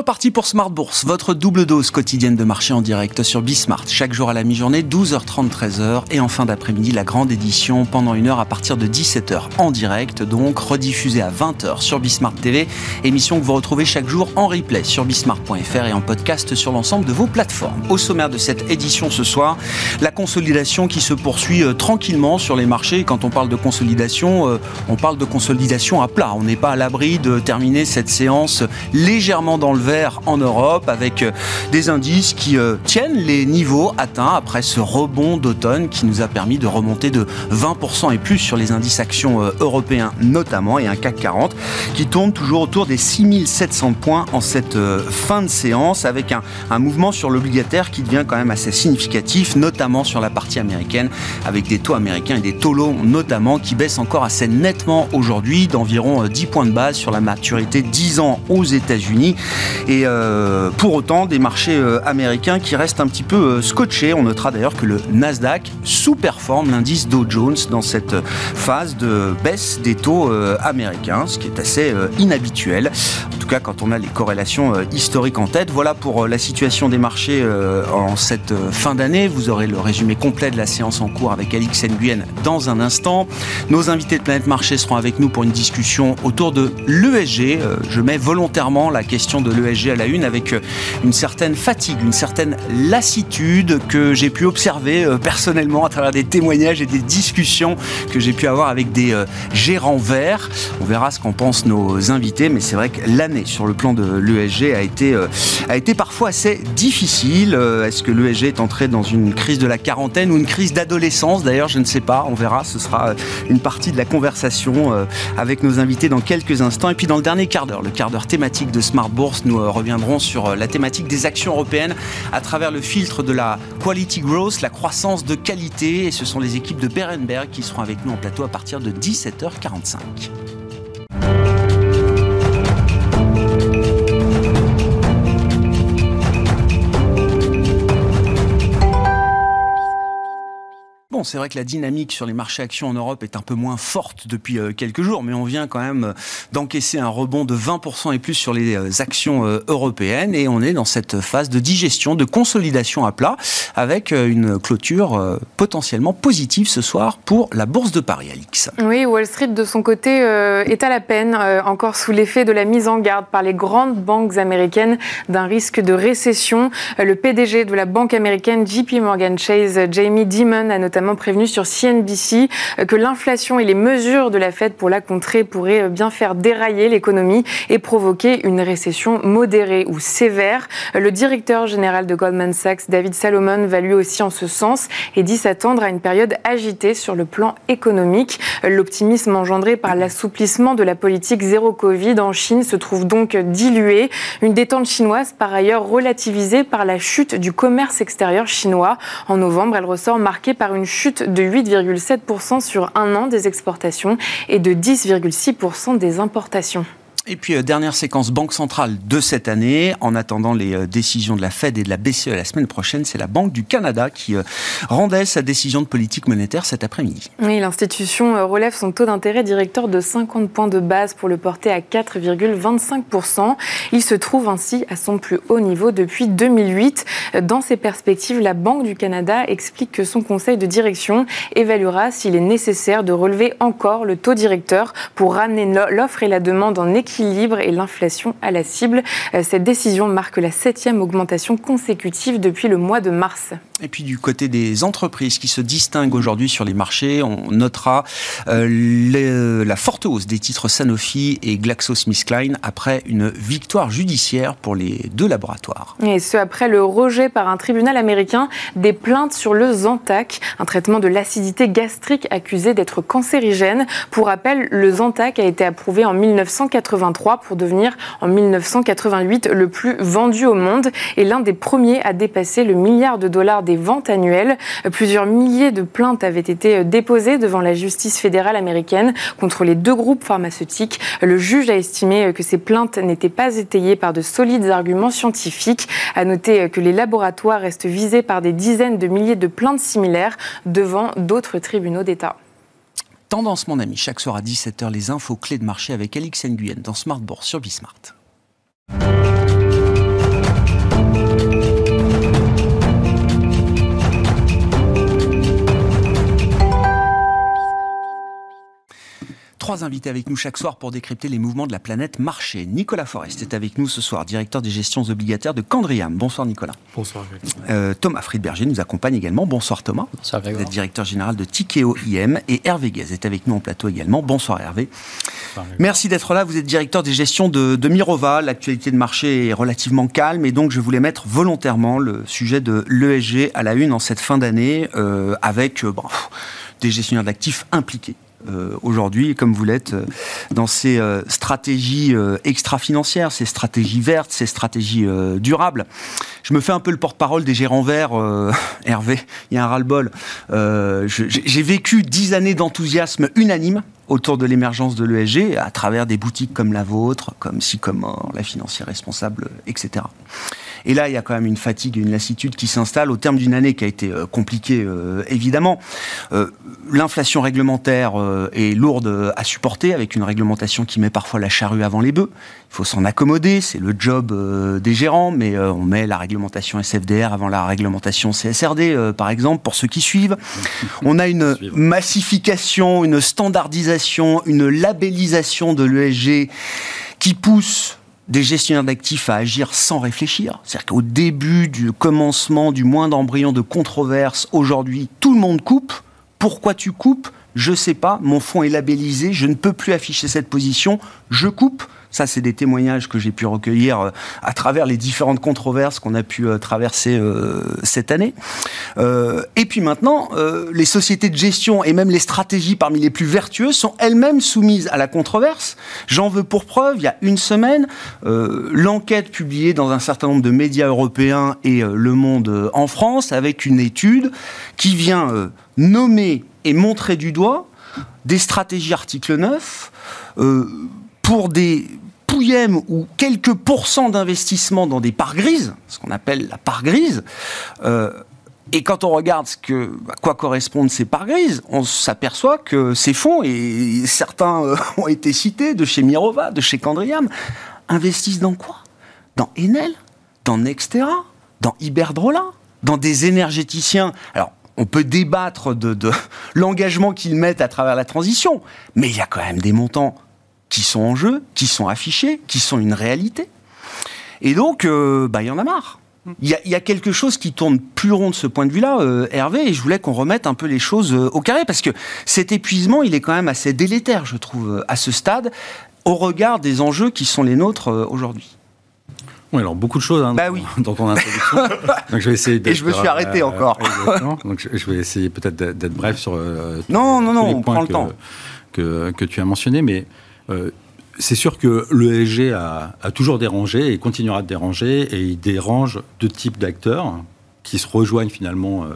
Reparti pour Smart Bourse, votre double dose quotidienne de marché en direct sur Bismart. Chaque jour à la mi-journée, 12h30, 13h. Et en fin d'après-midi, la grande édition pendant une heure à partir de 17h en direct, donc rediffusée à 20h sur Bismart TV. Émission que vous retrouvez chaque jour en replay sur bismart.fr et en podcast sur l'ensemble de vos plateformes. Au sommaire de cette édition ce soir, la consolidation qui se poursuit euh, tranquillement sur les marchés. Quand on parle de consolidation, euh, on parle de consolidation à plat. On n'est pas à l'abri de terminer cette séance légèrement dans le vert en Europe avec euh, des indices qui euh, tiennent les niveaux atteints après ce rebond d'automne qui nous a permis de remonter de 20% et plus sur les indices actions euh, européens notamment et un CAC 40 qui tourne toujours autour des 6700 points en cette fin de séance avec un, un mouvement sur l'obligataire qui devient quand même assez significatif notamment sur la partie américaine avec des taux américains et des taux longs notamment qui baissent encore assez nettement aujourd'hui d'environ 10 points de base sur la maturité 10 ans aux États-Unis et euh, pour autant, des marchés euh, américains qui restent un petit peu euh, scotchés. On notera d'ailleurs que le Nasdaq sous-performe l'indice Dow Jones dans cette phase de baisse des taux américains, ce qui est assez inhabituel. En tout cas, quand on a les corrélations historiques en tête. Voilà pour la situation des marchés en cette fin d'année. Vous aurez le résumé complet de la séance en cours avec Alix Nguyen dans un instant. Nos invités de Planète Marché seront avec nous pour une discussion autour de l'ESG. Je mets volontairement la question de l'ESG à la une avec euh, une certaine fatigue, une certaine lassitude que j'ai pu observer euh, personnellement à travers des témoignages et des discussions que j'ai pu avoir avec des euh, gérants verts. On verra ce qu'en pensent nos invités, mais c'est vrai que l'année sur le plan de l'ESG a été, a été parfois assez difficile. Est-ce que l'ESG est entré dans une crise de la quarantaine ou une crise d'adolescence? D'ailleurs, je ne sais pas, on verra, ce sera une partie de la conversation avec nos invités dans quelques instants. Et puis dans le dernier quart d'heure, le quart d'heure thématique de Smart Bourse, nous euh, reviendrons sur euh, la thématique des actions européennes à travers le filtre de la quality growth, la croissance de qualité. Et ce sont les équipes de Berenberg qui seront avec nous en plateau à partir de 17h45. C'est vrai que la dynamique sur les marchés actions en Europe est un peu moins forte depuis euh, quelques jours, mais on vient quand même euh, d'encaisser un rebond de 20% et plus sur les euh, actions européennes et on est dans cette phase de digestion, de consolidation à plat avec une clôture potentiellement positive ce soir pour la Bourse de Paris, Alix. Oui, Wall Street de son côté est à la peine, encore sous l'effet de la mise en garde par les grandes banques américaines d'un risque de récession. Le PDG de la banque américaine JP Morgan Chase, Jamie Dimon, a notamment prévenu sur CNBC euh, que l'inflation et les mesures de la Fed pour la contrer pourraient euh, bien faire dérailler l'économie et provoquer une récession modérée ou sévère. Euh, le directeur général de Goldman Sachs, David Salomon, va lui aussi en ce sens et dit s'attendre à une période agitée sur le plan économique. L'optimisme engendré par l'assouplissement de la politique zéro Covid en Chine se trouve donc dilué. Une détente chinoise par ailleurs relativisée par la chute du commerce extérieur chinois. En novembre, elle ressort marquée par une chute chute de 8,7% sur un an des exportations et de 10,6% des importations. Et puis, euh, dernière séquence Banque centrale de cette année. En attendant les euh, décisions de la Fed et de la BCE la semaine prochaine, c'est la Banque du Canada qui euh, rendait sa décision de politique monétaire cet après-midi. Oui, l'institution relève son taux d'intérêt directeur de 50 points de base pour le porter à 4,25%. Il se trouve ainsi à son plus haut niveau depuis 2008. Dans ces perspectives, la Banque du Canada explique que son conseil de direction évaluera s'il est nécessaire de relever encore le taux directeur pour ramener l'offre et la demande en équilibre l'équilibre et l'inflation à la cible. Euh, cette décision marque la septième augmentation consécutive depuis le mois de mars. Et puis du côté des entreprises qui se distinguent aujourd'hui sur les marchés, on notera euh, la forte hausse des titres Sanofi et GlaxoSmithKline après une victoire judiciaire pour les deux laboratoires. Et ce après le rejet par un tribunal américain des plaintes sur le Zantac, un traitement de l'acidité gastrique accusé d'être cancérigène. Pour rappel, le Zantac a été approuvé en 1983 pour devenir en 1988 le plus vendu au monde et l'un des premiers à dépasser le milliard de dollars des ventes annuelles. Plusieurs milliers de plaintes avaient été déposées devant la justice fédérale américaine contre les deux groupes pharmaceutiques. Le juge a estimé que ces plaintes n'étaient pas étayées par de solides arguments scientifiques. À noter que les laboratoires restent visés par des dizaines de milliers de plaintes similaires devant d'autres tribunaux d'État. Tendance, mon ami, chaque soir à 17h, les infos clés de marché avec Alix Nguyen dans Smart sur Bismart. Trois invités avec nous chaque soir pour décrypter les mouvements de la planète marché. Nicolas Forest est avec nous ce soir, directeur des gestions obligataires de Candriam. Bonsoir Nicolas. Bonsoir. Euh, Thomas Friedberger nous accompagne également. Bonsoir Thomas. Bonsoir Vous êtes directeur général de Tikeo IM et Hervé Guez est avec nous en plateau également. Bonsoir Hervé. Merci d'être là. Vous êtes directeur des gestions de, Mirova. L'actualité de marché est relativement calme et donc je voulais mettre volontairement le sujet de l'ESG à la une en cette fin d'année euh, avec euh, des gestionnaires d'actifs impliqués euh, aujourd'hui, comme vous l'êtes, euh, dans ces euh, stratégies extra-financières, ces stratégies vertes, ces stratégies durables. Je me fais un peu le porte-parole des gérants verts, Hervé, il y a un ras-le-bol. J'ai vécu dix années d'enthousiasme unanime autour de l'émergence de l'ESG à travers des boutiques comme la vôtre, comme Sycomore, la financière responsable, etc. Et là, il y a quand même une fatigue et une lassitude qui s'installent au terme d'une année qui a été euh, compliquée, euh, évidemment. Euh, l'inflation réglementaire est lourde à supporter, avec une réglementation qui met parfois la charrue avant les bœufs. Il faut s'en accommoder, c'est le job des gérants, mais on met la réglementation SFDR avant la réglementation CSRD, par exemple, pour ceux qui suivent. On a une massification, une standardisation, une labellisation de l'ESG qui pousse des gestionnaires d'actifs à agir sans réfléchir. C'est-à-dire qu'au début du commencement du moindre embryon de controverse, aujourd'hui, tout le monde coupe. Pourquoi tu coupes? Je sais pas. Mon fonds est labellisé. Je ne peux plus afficher cette position. Je coupe. Ça, c'est des témoignages que j'ai pu recueillir euh, à travers les différentes controverses qu'on a pu euh, traverser euh, cette année. et puis maintenant, les sociétés de gestion et même les stratégies parmi les plus vertueuses sont elles-mêmes soumises à la controverse. J'en veux pour preuve, il y a une semaine, l'enquête publiée dans un certain nombre de médias européens et Le Monde en France, avec une étude qui vient nommer et montrer du doigt des stratégies article 9 pour des ou quelques pourcents d'investissement dans des parts grises, ce qu'on appelle la part grise, euh, et quand on regarde ce que, à quoi correspondent ces parts grises, on s'aperçoit que ces fonds, et certains euh, ont été cités, de chez Mirova, de chez Candriam, investissent dans quoi? Dans Enel, dans Nextera, dans Iberdrola, dans des énergéticiens. Alors, on peut débattre de l'engagement qu'ils mettent à travers la transition, mais il y a quand même des montants qui sont en jeu, qui sont affichés, qui sont une réalité. Et donc, euh, bah, il y en a marre. Il y, a, quelque chose qui tourne plus rond de ce point de vue-là, euh, Hervé, et je voulais qu'on remette un peu les choses euh, au carré, parce que cet épuisement, il est quand même assez délétère, je trouve, à ce stade, au regard des enjeux qui sont les nôtres aujourd'hui. Oui, alors beaucoup de choses hein, bah dans, oui. dans, ton introduction. Donc je vais essayer et je me suis arrêté encore. Donc je, vais essayer peut-être d'être bref sur. non, non, non, on prend le temps. Que, que tu as mentionné, mais euh, c'est sûr que l'ESG a, a, toujours dérangé et continuera de déranger, et il dérange deux types d'acteurs qui se rejoignent finalement euh,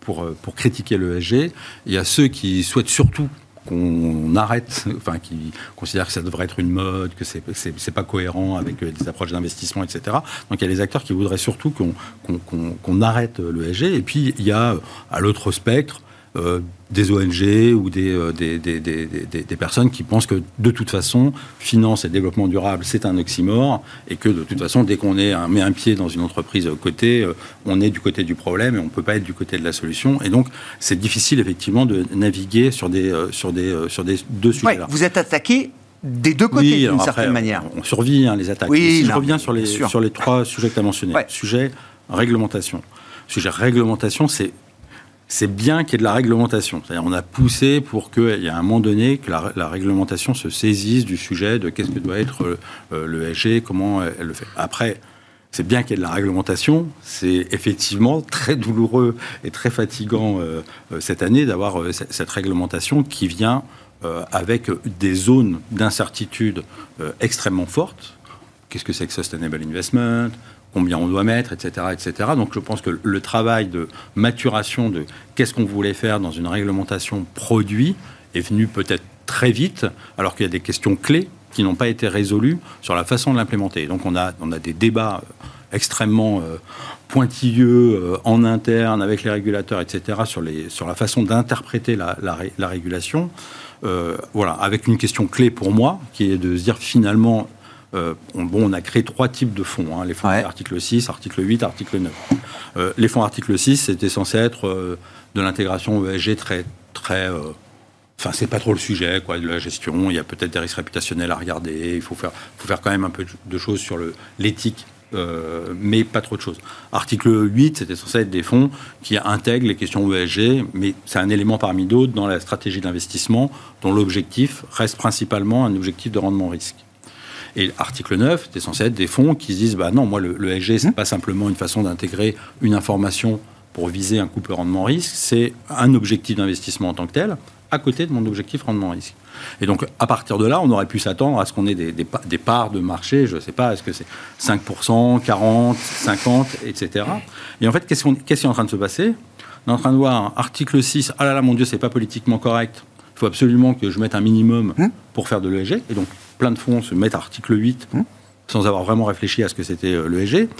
pour, euh, pour critiquer l'ESG. Il y a ceux qui souhaitent surtout qu'on arrête, enfin, qui considèrent que ça devrait être une mode, que c'est n'est pas cohérent avec des approches d'investissement, etc. Donc il y a les acteurs qui voudraient surtout qu'on arrête l'ESG. Et puis il y a à l'autre spectre euh, des ONG ou euh, des, des, des, des, personnes qui pensent que de toute façon, finance et développement durable, c'est un oxymore, et que de toute façon, dès qu'on met un pied dans une entreprise côté, euh, on est du côté du problème et on ne peut pas être du côté de la solution. Et donc, c'est difficile effectivement de naviguer sur des, sur des, sur des deux sujets. vous êtes attaqué des deux côtés, d'une certaine manière. On survit hein, les attaques. Oui, si je reviens sur les, sur les trois sujets que tu as mentionnés. Sujet réglementation. Sujet réglementation, c'est c'est bien qu'il y ait de la réglementation. C'est-à-dire on a poussé pour qu'il y ait un moment donné que la, réglementation se saisisse du sujet de qu'est-ce que doit être euh, le SG, comment elle le fait. Après, c'est bien qu'il y ait de la réglementation. C'est effectivement très douloureux et très fatigant euh, euh, cette année d'avoir cette réglementation qui vient avec des zones d'incertitude extrêmement fortes qu'est-ce que c'est que Sustainable Investment, combien on doit mettre, etc., etc. Donc je pense que le travail de maturation de qu'est-ce qu'on voulait faire dans une réglementation produit est venu peut-être très vite, alors qu'il y a des questions clés qui n'ont pas été résolues sur la façon de l'implémenter. Donc on a, on a des débats extrêmement euh, pointilleux euh, en interne avec les régulateurs, etc., sur, les, sur la façon d'interpréter la, la, régulation. Euh, voilà, avec une question clé pour moi, qui est de se dire finalement, on, bon, on a créé trois types de fonds, hein, les fonds article 6, article 8, article 9. les fonds article 6, c'était censé être de l'intégration ESG très, très Enfin, c'est pas trop le sujet, quoi, de la gestion. Il y a peut-être des risques réputationnels à regarder. Il faut faire, faut faire quand même un peu de choses sur l'éthique euh, mais pas trop de choses. Article 8, c'était censé être des fonds qui intègrent les questions ESG, mais c'est un élément parmi d'autres dans la stratégie d'investissement dont l'objectif reste principalement un objectif de rendement risque. Et article 9, c'était censé être des fonds qui se disent bah non, moi le, le ESG, c'est mmh. pas simplement une façon d'intégrer une information pour viser un couple rendement risque, c'est un objectif d'investissement en tant que tel, à côté de mon objectif rendement risque. Et donc, à partir de là, on aurait pu s'attendre à ce qu'on ait des, des, parts de marché, je ne sais pas, est-ce que c'est 5%, 40%, 50%, etc. Et en fait, qu'est-ce, qui est en train de se passer? On est en train de voir article 6, ah là là, mon Dieu, c'est pas politiquement correct. Il faut absolument que je mette un minimum hum. pour faire de l'ESG. Et donc, plein de fonds se mettent article 8 sans avoir vraiment réfléchi à ce que c'était euh, l'ESG,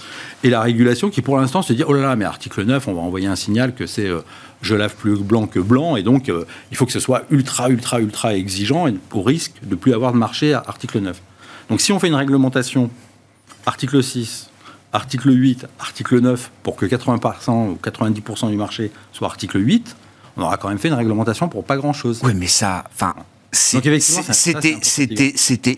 et la régulation qui pour l'instant se dit, oh là là, mais article 9, on va envoyer un signal que c'est euh, je lave plus blanc que blanc, et donc euh, il faut que ce soit ultra, ultra, ultra exigeant, et au risque de plus avoir de marché à article 9. Donc si on fait une réglementation, article 6, article 8, article 9, pour que 80% ou 90% du marché soit article 8, on aura quand même fait une réglementation pour pas grand-chose. Oui, mais ça, enfin, c'était,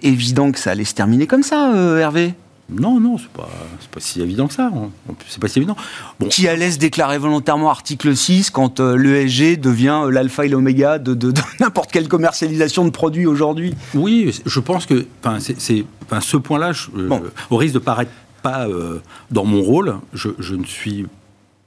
évident que ça allait se terminer comme ça, euh, Hervé non, non, c'est pas, pas si évident que ça. Hein. C'est pas si évident. Bon. Qui allait se déclarer volontairement article 6 quand euh, l'ESG devient euh, l'alpha et l'oméga de, n'importe quelle commercialisation de produits aujourd'hui Oui, je pense que c'est, ce point-là, au risque de paraître pas dans mon rôle, je, je ne suis pas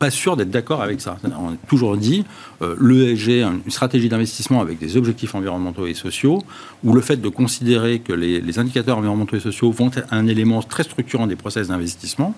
sûr d'être d'accord avec ça. On a toujours dit, euh, l'ESG, une stratégie d'investissement avec des objectifs environnementaux et sociaux, ou le fait de considérer que les, indicateurs environnementaux et sociaux vont être un élément très structurant des process d'investissement,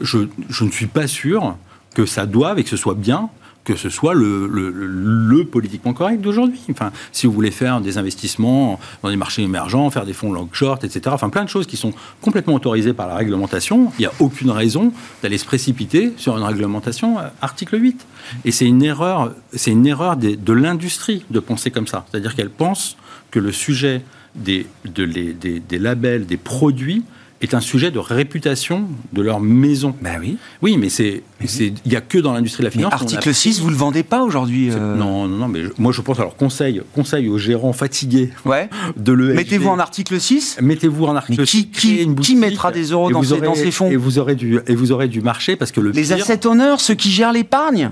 je, ne suis pas sûr que ça doive et que ce soit bien que ce soit le, politiquement correct d'aujourd'hui. Enfin, si vous voulez faire des investissements dans des marchés émergents, faire des fonds long short, etc. Enfin, plein de choses qui sont complètement autorisées par la réglementation. Il n'y a aucune raison d'aller se précipiter sur une réglementation euh, article 8. Et c'est une erreur, c'est une erreur de l'industrie de penser comme ça. C'est-à-dire qu'elle pense que le sujet des, de des, des labels, des produits est un sujet de réputation de leur maison. Ben oui. Oui, mais c'est, il n'y a que dans l'industrie de la finance. Mais article 6, vous ne le vendez pas aujourd'hui euh Non, non, non, mais moi je pense, alors conseil, conseil aux gérants fatigués ouais. de l'ESG. Mettez-vous en article 6 Mettez-vous en article 6. Qui, qui, mettra des euros dans, ces, dans, ces, fonds et vous, aurez du, et vous aurez du marché parce que le Les asset owners, ceux qui gèrent l'épargne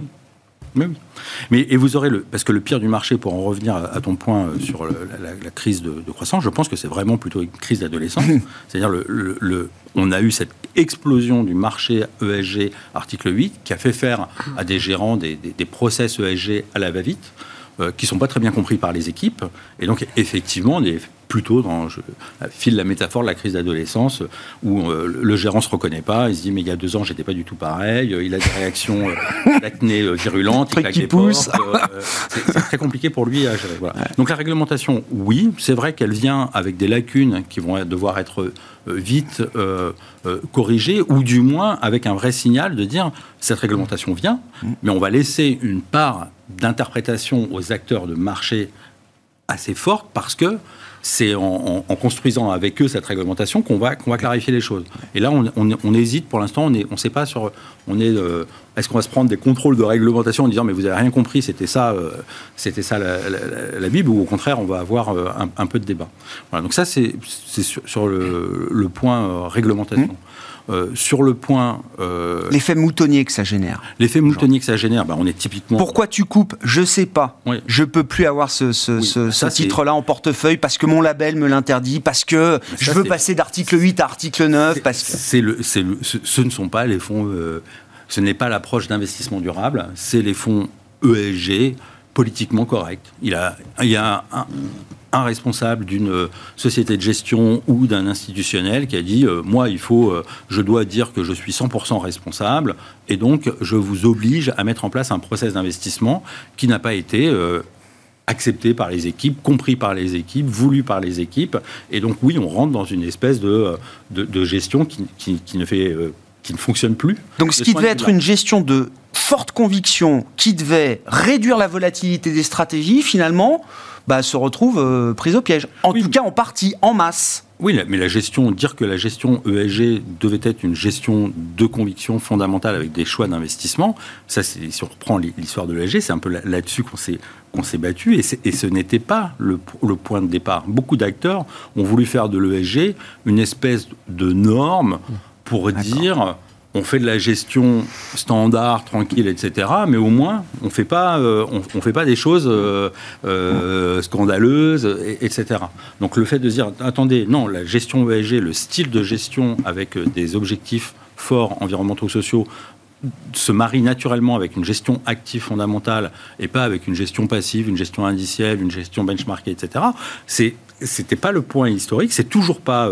oui. Mais et vous aurez le parce que le pire du marché, pour en revenir à, ton point euh, sur la, crise de, croissance, je pense que c'est vraiment plutôt une crise d'adolescence. C'est-à-dire le, on a eu cette explosion du marché ESG article 8 qui a fait faire à des gérants des, des process ESG à la va-vite. Euh, qui sont pas très bien compris par les équipes. Et donc, effectivement, on est plutôt dans, je file la métaphore de la crise d'adolescence, où euh, le gérant se reconnaît pas, il se dit, mais il y a deux ans, j'étais pas du tout pareil, il a des réactions euh, d'acné virulentes, il claque pousse. c'est très compliqué pour lui à gérer. Donc, la réglementation, oui, c'est vrai qu'elle vient avec des lacunes qui vont devoir être vite corrigées, ou du moins avec un vrai signal de dire, cette réglementation vient, mm. mais on va laisser une part d'interprétation aux acteurs de marché assez forte parce que c'est en, construisant avec eux cette réglementation qu'on va, qu'on va clarifier les choses. Et là, on, hésite pour l'instant, on ne on sait pas sur. On est, euh, est-ce qu'on va se prendre des contrôles de réglementation en disant mais vous n'avez rien compris, c'était ça, euh, ça la, Bible, ou au contraire, on va avoir euh, un, peu de débat. Voilà, donc ça, c'est, sur, le, point réglementation. Euh, sur le point. Euh, L'effet moutonnier que ça génère. L'effet moutonnier que ça génère, bah, on est typiquement. Pourquoi tu coupes Je sais pas. Oui. Je peux plus avoir ce, ce, titre-là en portefeuille parce que mon label me l'interdit, parce que je veux passer d'article 8 à article 9. Parce que... le, le, ce, ne sont pas les fonds. Euh, ce n'est pas l'approche d'investissement durable, c'est les fonds ESG politiquement corrects. Il, a, il y a un, un responsable d'une société de gestion ou d'un institutionnel qui a dit moi il faut je dois dire que je suis 100% responsable et donc je vous oblige à mettre en place un process d'investissement qui n'a pas été accepté par les équipes, compris par les équipes, voulu par les équipes. Et donc oui, on rentre dans une espèce de, de, gestion qui, qui, ne fait, euh, qui ne fonctionne plus. Donc ce qui devait être une gestion de forte conviction, qui devait réduire la volatilité des stratégies, finalement, bah, se retrouve euh, prise au piège. En tout cas, en partie, en masse. Oui, mais la gestion, dire que la gestion ESG devait être une gestion de conviction fondamentale avec des choix d'investissement, ça, si on reprend l'histoire de l'ESG, c'est un peu là-dessus qu'on s'est qu'on s'est battu, et, et, ce n'était pas le, le, point de départ. Beaucoup d'acteurs ont voulu faire de l'ESG une espèce de norme pour dire on fait de la gestion standard, tranquille, etc. Mais au moins, on fait pas, euh, on, fait pas des choses euh, euh, scandaleuses, etc. Donc le fait de dire, attendez, non, la gestion ESG, le style de gestion avec des objectifs forts environnementaux, sociaux, se marie naturellement avec une gestion active fondamentale et pas avec une gestion passive, une gestion indicielle, une gestion benchmarkée, etc. C'était pas le point historique, c'est toujours pas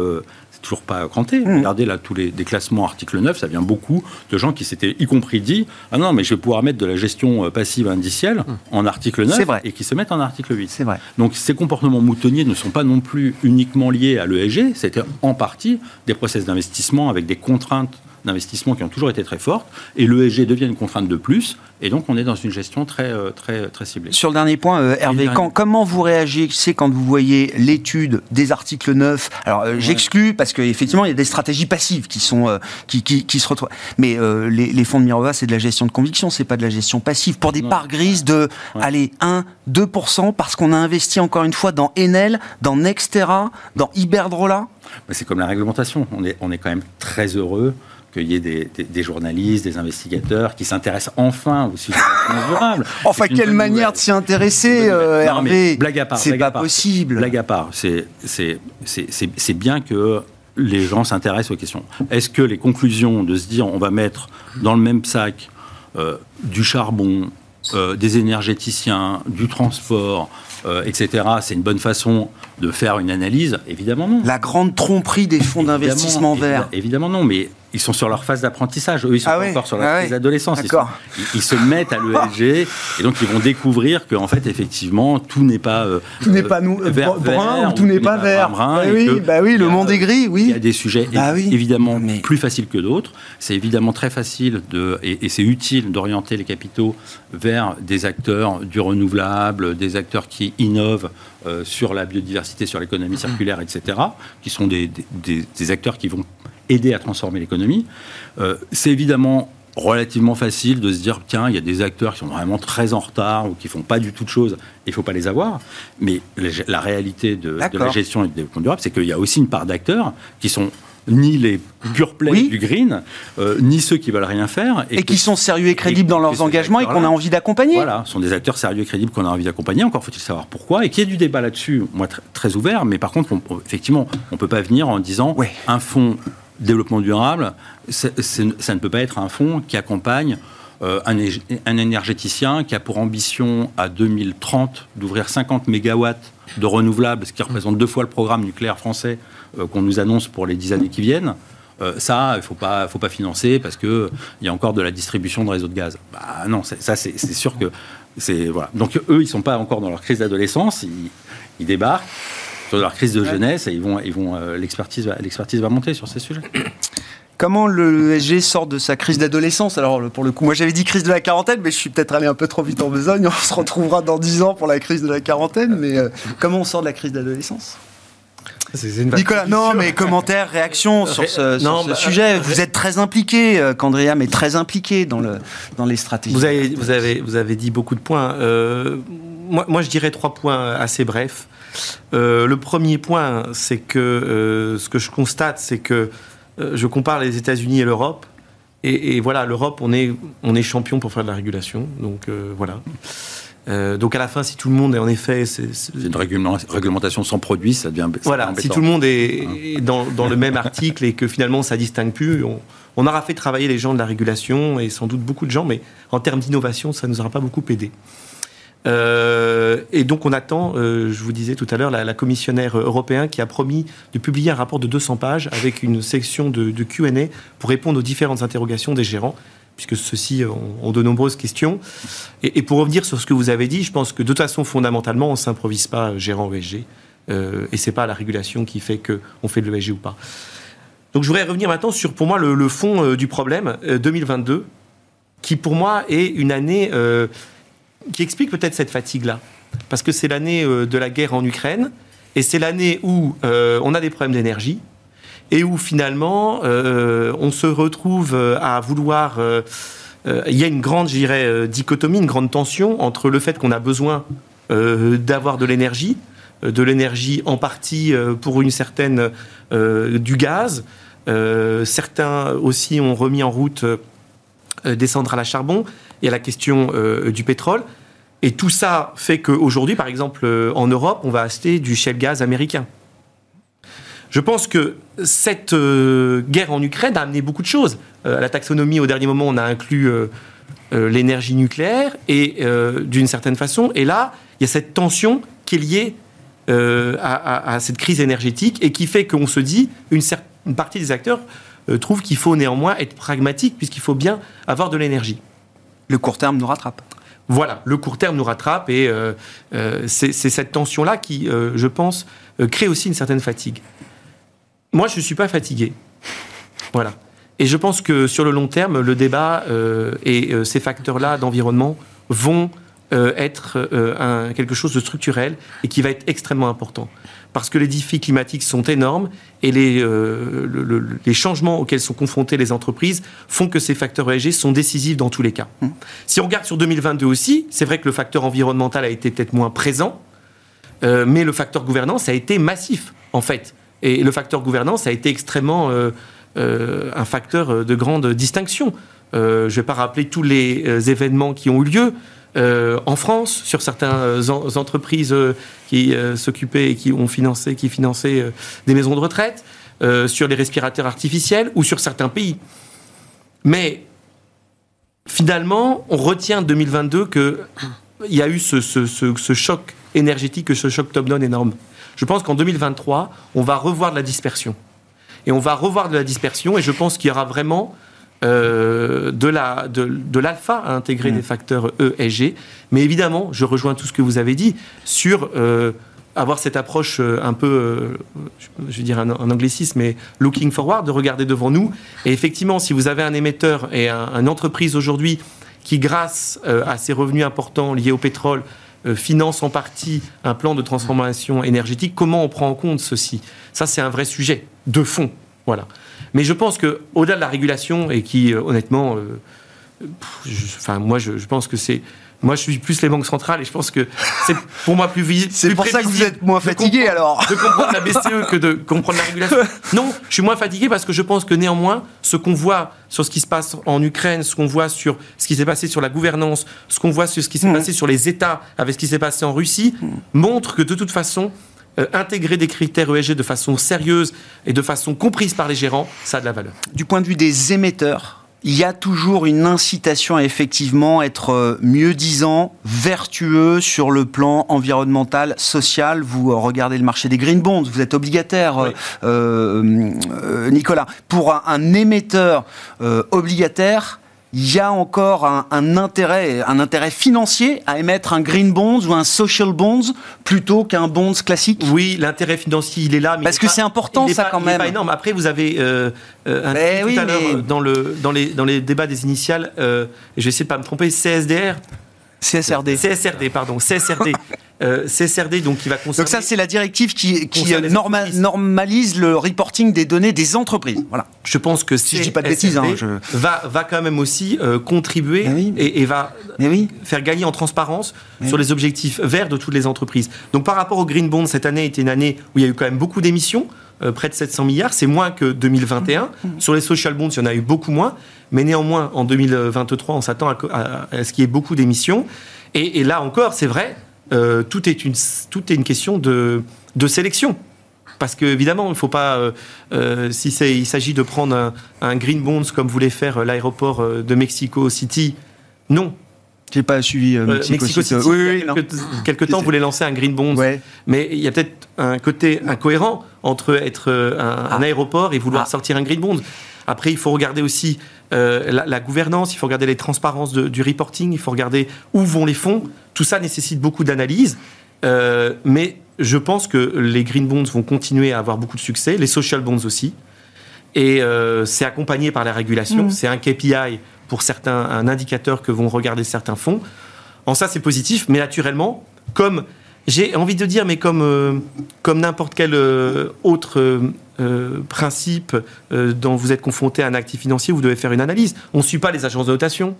toujours pas cranté. Mmh. Regardez là tous les classements article 9, ça vient beaucoup de gens qui s'étaient y compris dit ah non mais je vais pouvoir mettre de la gestion euh, passive indicielle mmh. en article 9 et qui se mettent en article 8. C'est vrai. Donc ces comportements moutonniers ne sont pas non plus uniquement liés à l'ESG, c'était en partie des process d'investissement avec des contraintes d'investissement qui ont toujours été très fortes, et l'ESG devient une contrainte de plus, et donc on est dans une gestion très, euh, très, très ciblée. Sur le dernier point, euh, Hervé, comment vous réagissez quand vous voyez l'étude des articles 9 Alors euh, j'exclus parce qu'effectivement il y a des stratégies passives qui, sont, qui, qui, se retrouvent. Mais les, fonds de Mirova, c'est de la gestion de conviction, c'est pas de la gestion passive. Pour des parts grises de, allez, 1, 2%, parce qu'on a investi encore une fois dans Enel, dans Nextera, dans Iberdrola? C'est comme la réglementation. On est, on est quand même très heureux qu'il y ait des, journalistes, des investigateurs qui s'intéressent enfin au sujet durable. enfin, quelle manière de s'y intéresser, euh, Hervé Blague à part. C'est pas possible. Blague à part. C'est bien que les gens s'intéressent aux questions. Est-ce que les conclusions de se dire on va mettre dans le même sac euh, du charbon, euh, des énergéticiens, du transport, etc., c'est une bonne façon de faire une analyse? Évidemment non. La grande tromperie des fonds d'investissement verts. Évidemment non, mais ils sont sur leur phase d'apprentissage. Eux, ils sont ah encore sur leur ah phase d'adolescence. Ils, se mettent à l'ESG et donc ils vont découvrir qu'en fait, effectivement, tout n'est pas euh, tout n'est pas nous, euh, vert, brun ou tout n'est pas, vert. Brun, bah oui, bah oui, le monde est gris. Oui. Il y a des sujets bah évidemment plus faciles que d'autres. C'est évidemment très facile de et, c'est utile d'orienter les capitaux vers des acteurs du renouvelable, des acteurs qui innovent euh, sur la biodiversité, sur l'économie circulaire, etc., qui sont des, des, des acteurs qui vont aider à transformer l'économie. Euh, c'est évidemment relativement facile de se dire tiens, il y a des acteurs qui sont vraiment très en retard ou qui font pas du tout de choses, il faut pas les avoir. Mais la réalité de, la gestion et du développement durable, c'est qu'il y a aussi une part d'acteurs qui sont ni les pure du green, euh, ni ceux qui veulent rien faire. Et, qui sont sérieux et crédibles dans leurs engagements et qu'on a envie d'accompagner. Voilà, ce sont des acteurs sérieux et crédibles qu'on a envie d'accompagner. Encore faut-il savoir pourquoi. Et qu'il y ait du débat là-dessus, moi, très, ouvert. Mais par contre, effectivement, on ne peut pas venir en disant un fonds développement durable, ça ne peut pas être un fonds qui accompagne euh, un, énergéticien qui a pour ambition à 2030 d'ouvrir 50 mégawatts de renouvelables, ce qui représente deux fois le programme nucléaire français euh, qu'on nous annonce pour les dix années qui viennent. Euh, ça, il ne faut pas, faut pas financer parce qu'il y a encore de la distribution de réseaux de gaz. Bah, non, ça, c'est sûr que. Voilà. Donc, eux, ils ne sont pas encore dans leur crise d'adolescence, ils débarquent sur leur crise de jeunesse et ils vont, ils vont, euh, l'expertise, va, l'expertise va monter sur ces sujets. Comment le SG sort de sa crise d'adolescence? Alors, pour le coup, moi j'avais dit crise de la quarantaine, mais je suis peut-être allé un peu trop vite en besogne. On se retrouvera dans 10 ans pour la crise de la quarantaine, mais euh, comment on sort de la crise d'adolescence? Nicolas, non, mais commentaires, réactions sur ce, bah, sujet. Vous êtes très impliqué, euh, Candriam est très impliqué dans, le, dans les stratégies. Vous avez, vous, avez, vous avez dit beaucoup de points. moi, moi, je dirais trois points assez brefs. Euh, le premier point, c'est que euh, ce que je constate, c'est que euh, je compare les États-Unis et l'Europe. Et, voilà, l'Europe, on est, on est champion pour faire de la régulation. Donc voilà. donc à la fin, si tout le monde est en effet. C'est une réglementation sans produit, ça devient. Voilà, si tout le monde est, dans, le même article et que finalement ça distingue plus, on, on, aura fait travailler les gens de la régulation et sans doute beaucoup de gens, mais en termes d'innovation, ça ne nous aura pas beaucoup aidé. Euh, et donc on attend, euh, je vous disais tout à l'heure, la, commissionnaire européen qui a promis de publier un rapport de 200 pages avec une section de, Q&A pour répondre aux différentes interrogations des gérants puisque ceux-ci ont, de nombreuses questions. Et, pour revenir sur ce que vous avez dit, je pense que de toute façon, fondamentalement, on ne s'improvise pas gérant ESG. Euh, et ce n'est pas la régulation qui fait qu'on fait de l'ESG ou pas. Donc je voudrais revenir maintenant sur, pour moi, le, fond du problème, 2022, euh, qui pour moi est une année qui explique peut-être cette fatigue-là. Parce que c'est l'année de la guerre en Ukraine, et c'est l'année où on a des problèmes d'énergie, et où finalement on se retrouve à vouloir... il y a une grande, je dichotomie, une grande tension entre le fait qu'on a besoin d'avoir de l'énergie, de l'énergie en partie pour une certaine du gaz, euh, certains aussi ont remis en route euh, des centrales à charbon. Il y a la question euh, du pétrole. Et tout ça fait qu'aujourd'hui, par exemple, en Europe, on va acheter du shale gaz américain. Je pense que cette guerre en Ukraine a amené beaucoup de choses. la taxonomie, au dernier moment, on a inclus l'énergie nucléaire et d'une certaine façon. Et là, il y a cette tension qui est liée à, cette crise énergétique et qui fait qu'on se dit une partie des acteurs euh, trouvent qu'il faut néanmoins être pragmatique puisqu'il faut bien avoir de l'énergie. Le court terme nous rattrape. Voilà, le court terme nous rattrape et euh, euh, c'est cette tension-là qui, je pense, crée aussi une certaine fatigue. Moi, je ne suis pas fatigué. Voilà. Et je pense que sur le long terme, le débat et ces facteurs-là d'environnement vont être quelque chose de structurel et qui va être extrêmement important parce que les défis climatiques sont énormes et les, euh, les changements auxquels sont confrontées les entreprises font que ces facteurs ESG sont décisifs dans tous les cas. Mmh. Si on regarde sur 2022 aussi, c'est vrai que le facteur environnemental a été peut-être moins présent, euh, mais le facteur gouvernance a été massif, en fait. Et le facteur gouvernance a été extrêmement euh, un facteur de grande distinction. je ne vais pas rappeler tous les événements qui ont eu lieu, en France, sur certaines euh, entreprises euh, qui s'occupaient et qui ont financé, qui finançaient des maisons de retraite, sur les respirateurs artificiels ou sur certains pays. Mais finalement, on retient 2022 qu'il y a eu ce, ce, choc énergétique, ce choc top-down énorme. Je pense qu'en 2023, on va revoir de la dispersion. Et on va revoir de la dispersion, et je pense qu'il y aura vraiment euh, de la de, l'alpha à intégrer mm. des facteurs E et G. Mais évidemment, je rejoins tout ce que vous avez dit sur euh, avoir cette approche euh, un peu, je vais dire un, anglicisme, mais looking forward, de regarder devant nous. Et effectivement, si vous avez un émetteur et un, une entreprise aujourd'hui qui, grâce à ses revenus importants liés au pétrole, finance en partie un plan de transformation énergétique, comment on prend en compte ceci? Ça, c'est un vrai sujet de fond. Voilà. Mais je pense qu'au-delà de la régulation, et qui, euh, honnêtement, euh, enfin, moi, je, pense que c'est. Moi, je suis plus les banques centrales et je pense que c'est pour moi plus visible. C'est pour ça que vous êtes moins fatigué alors. De comprendre la BCE que de comprendre la régulation. Non, je suis moins fatigué parce que je pense que néanmoins, ce qu'on voit sur ce qui se passe en Ukraine, ce qu'on voit sur ce qui s'est passé sur la gouvernance, ce qu'on voit sur ce qui s'est mmh. passé sur les États avec ce qui s'est passé en Russie, mmh. montre que de toute façon, euh, intégrer des critères ESG de façon sérieuse et de façon comprise par les gérants, ça a de la valeur. Du point de vue des émetteurs, il y a toujours une incitation à effectivement être euh, mieux disant, vertueux sur le plan environnemental, social. Vous euh, regardez le marché des green bonds, vous êtes obligataire, Nicolas. Pour un, émetteur obligataire, il y a encore un, intérêt, un intérêt financier à émettre un green bonds ou un social bonds plutôt qu'un bonds classique? Oui, l'intérêt financier, il est là. Mais Parce que c'est important, ça, quand même. Il pas énorme. Après, vous avez euh, euh un eh tout à l'heure dans, le, dans, les, dans les débats des initiales, euh, je vais essayer de pas me tromper, CSDR CSRD. CSRD, pardon, CSRD. Euh, CSRD, donc qui va concerner... Donc ça, c'est la directive qui, qui normalise le reporting des données des entreprises. Voilà. Je pense que si je dis pas de bêtises, hein, va, va quand même aussi euh, contribuer et, et, va oui. faire gagner en transparence sur les objectifs verts de toutes les entreprises. Donc par rapport au Green Bond, cette année était une année où il y a eu quand même beaucoup d'émissions. Euh, près de 700 milliards, c'est moins que 2021. Mmh. Sur les social bonds, il y en a eu beaucoup moins, mais néanmoins, en 2023, on s'attend à, ce qu'il y ait beaucoup d'émissions. Et, là encore, c'est vrai, euh, tout, est une, tout est une question de, de sélection. Parce qu'évidemment, il ne faut pas, euh, euh si il s'agit de prendre un, green bonds comme voulait faire l'aéroport de Mexico City, non. J'ai pas suivi euh, Euh, Mexico, Mexico City. City, Oui, oui, non. quelques, quelques temps, voulait lancer un green bond. Ouais. Mais il y a peut-être un côté incohérent entre être euh, un, un Ah. aéroport et vouloir Ah. sortir un green bond. Après, il faut regarder aussi euh, la, la gouvernance, il faut regarder les transparences de- du reporting, il faut regarder où vont les fonds. Tout ça nécessite beaucoup d'analyse. Euh, mais je pense que les green bonds vont continuer à avoir beaucoup de succès, les social bonds aussi. Et euh, c'est accompagné par la régulation. Mm. C'est un KPI pour certains, un indicateur que vont regarder certains fonds. En ça, c'est positif, mais naturellement, comme j'ai envie de dire, mais comme, euh, comme n'importe quel euh, autre euh, principe dont vous êtes confronté à un actif financier, vous devez faire une analyse. On ne suit pas les agences de notation.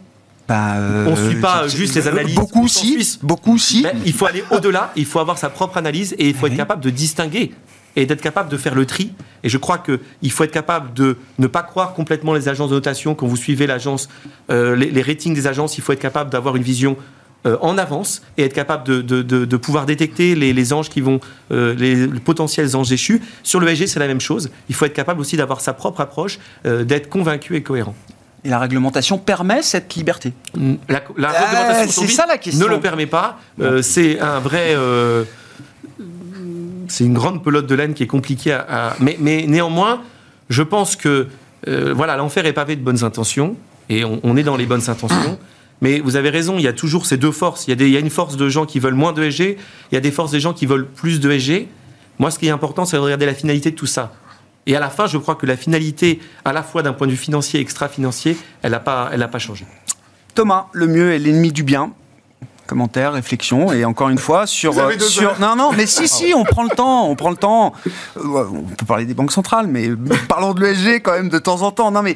Bah, On suit pas juste les analyses Beaucoup si, beaucoup si. Il faut aller au-delà, il faut avoir sa propre analyse et il faut Oui. être capable de distinguer et d'être capable de faire le tri. Et je crois qu'il faut être capable de ne pas croire complètement les agences de notation quand vous suivez l'agence, euh, les, les ratings des agences. Il faut être capable d'avoir une vision euh, en avance et être capable de, de- de- de pouvoir détecter les, les anges qui vont, euh, les, les potentiels anges déchus. Sur le ESG, c'est la même chose. Il faut être capable aussi d'avoir sa propre approche, euh, d'être convaincu et cohérent. Et la réglementation permet cette liberté? La, la réglementation ça la question. ne le permet pas. C'est un vrai. C'est une grande pelote de laine qui est compliquée à. mais, néanmoins, je pense que euh, voilà, l'enfer est pavé de bonnes intentions et on, est dans les bonnes intentions. Mais vous avez raison, il y a toujours ces deux forces. Il y, a des- une force de gens qui veulent moins de SG, il y a des forces des gens qui veulent plus de SG. Moi, ce qui est important, c'est de regarder la finalité de tout ça. Et à la fin, je crois que la finalité, à la fois d'un point de vue financier et extra-financier, elle n'a pas, elle n'a pas changé. Thomas, le mieux est l'ennemi du bien. Commentaire, réflexion, et encore une fois sur Vous avez deux sur heures. non non mais si si on prend le temps on prend le temps Euh, on peut parler des banques centrales mais parlons de l'ESG quand même de temps en temps non mais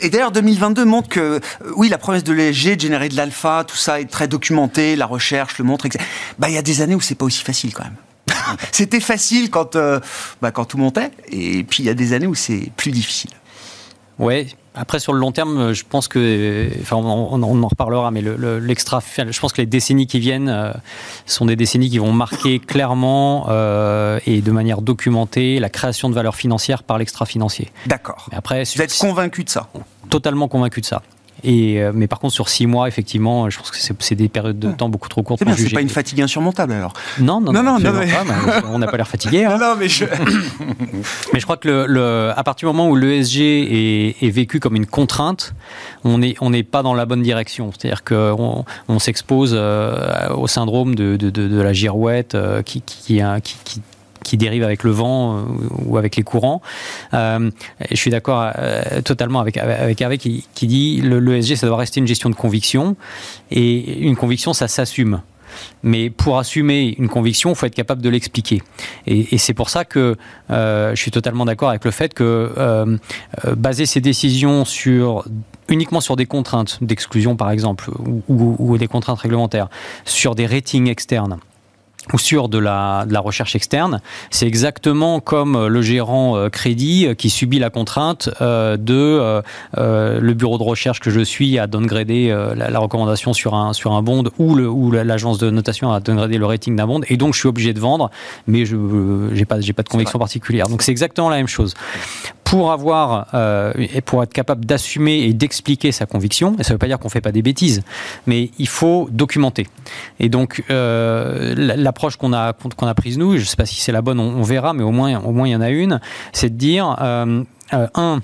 et d'ailleurs 2022 montre que euh, oui la promesse de l'ESG de générer de l'alpha tout ça est très documenté la recherche le montre etc. bah il y a des années où c'est pas aussi facile quand même c'était facile quand euh, bah, quand tout montait et puis il y a des années où c'est plus difficile Ouais. Après, sur le long terme, je pense que, enfin, on, en reparlera, mais le- le- l'extra, je pense que les décennies qui viennent euh, sont des décennies qui vont marquer clairement euh, et de manière documentée la création de valeur financière par l'extra financier. d'accord Mais après, vous êtes convaincu de ça? Totalement convaincu de ça. Et, euh, mais par contre, sur six mois, effectivement, je pense que c'est des périodes de temps beaucoup trop courtes c'est pour bien c'est juger. pas une fatigue insurmontable alors Non, non, Non, non, non, mais- pas, mais on n'a pas l'air fatigué. hein. non mais je Mais je crois que le, le- à partir du moment où l'ESG est, est vécu comme une contrainte, on n'est on pas dans la bonne direction. C'est-à-dire qu'on on, s'expose euh, au syndrome de, de, de- de la girouette euh, qui, qui, qui, qui- qui dérive avec le vent euh, ou avec les courants. Euh, je suis d'accord euh, totalement avec, avec Hervé qui, dit le l'ESG, ça doit rester une gestion de conviction. Et une conviction, ça s'assume. Mais pour assumer une conviction, il faut être capable de l'expliquer. Et, c'est pour ça que je suis totalement d'accord avec le fait que baser ses décisions sur uniquement sur des contraintes d'exclusion, par exemple, ou des contraintes réglementaires, sur des ratings externes, ou sur de la, de la recherche externe, c'est exactement comme le gérant euh, crédit euh, qui subit la contrainte euh, de euh, euh, le bureau de recherche que je suis à downgrader euh, la, la recommandation sur un, sur un bond ou, le, ou la- l'agence de notation a downgradé le rating d'un bond. Et donc je suis obligé de vendre, mais je n'ai pas, j'ai pas de conviction particulière. Donc c'est exactement la même chose pour avoir euh, et pour être capable d'assumer et d'expliquer sa conviction, et ça ne veut pas dire qu'on fait pas des bêtises, mais il faut documenter. Et donc euh, l'approche qu'on a qu'on a prise nous, je ne sais pas si c'est la bonne, on, verra, mais au moins au moins il y en a une, c'est de dire euh, un,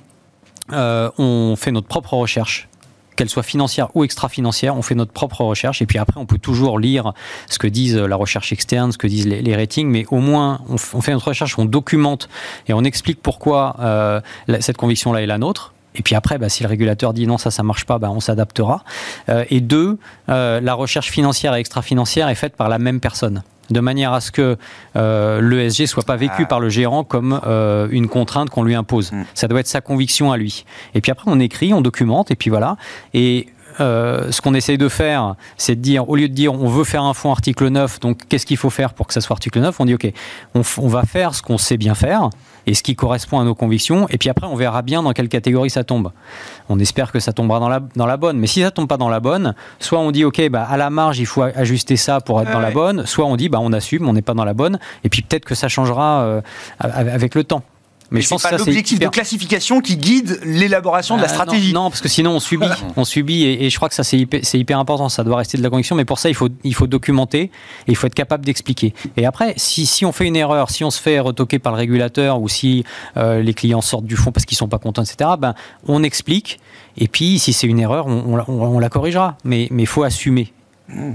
on fait notre propre recherche qu'elle soit financière ou extra-financière, on fait notre propre recherche et puis après on peut toujours lire ce que disent la recherche externe, ce que disent les, ratings, mais au moins on, fait notre recherche, on documente et on explique pourquoi euh, cette conviction-là est la nôtre. Et puis après, bah, si le régulateur dit non, ça, ça marche pas, bah, on s'adaptera. Euh, et deux, euh, la recherche financière et extra-financière est faite par la même personne de manière à ce que euh, l'ESG soit pas vécu Ah. par le gérant comme euh, une contrainte qu'on lui impose. Mm. Ça doit être sa conviction à lui. Et puis après, on écrit, on documente, et puis voilà. Et euh, ce qu'on essaye de faire, c'est de dire, au lieu de dire on veut faire un fonds article 9, donc qu'est-ce qu'il faut faire pour que ça soit article 9 On dit ok, on, va faire ce qu'on sait bien faire et ce qui correspond à nos convictions, et puis après on verra bien dans quelle catégorie ça tombe. On espère que ça tombera dans la, dans la bonne, mais si ça tombe pas dans la bonne, soit on dit ok, bah, à la marge il faut ajuster ça pour être Ah dans la bonne, soit on dit bah, on assume, on n'est pas dans la bonne, et puis peut-être que ça changera euh, avec le temps. Mais, je pense pas l'objectif de classification qui guide l'élaboration de la euh, stratégie. Non, parce que sinon on subit, on subit, et, je crois que ça c'est hyper, hyper, important, ça doit rester de la conviction. Mais pour ça, il faut, il faut documenter et il faut être capable d'expliquer. Et après, si, si, on fait une erreur, si on se fait retoquer par le régulateur ou si euh, les clients sortent du fond parce qu'ils sont pas contents, etc. Ben, on explique. Et puis, si c'est une erreur, on, on, la corrigera. Mais il faut assumer. Mmh.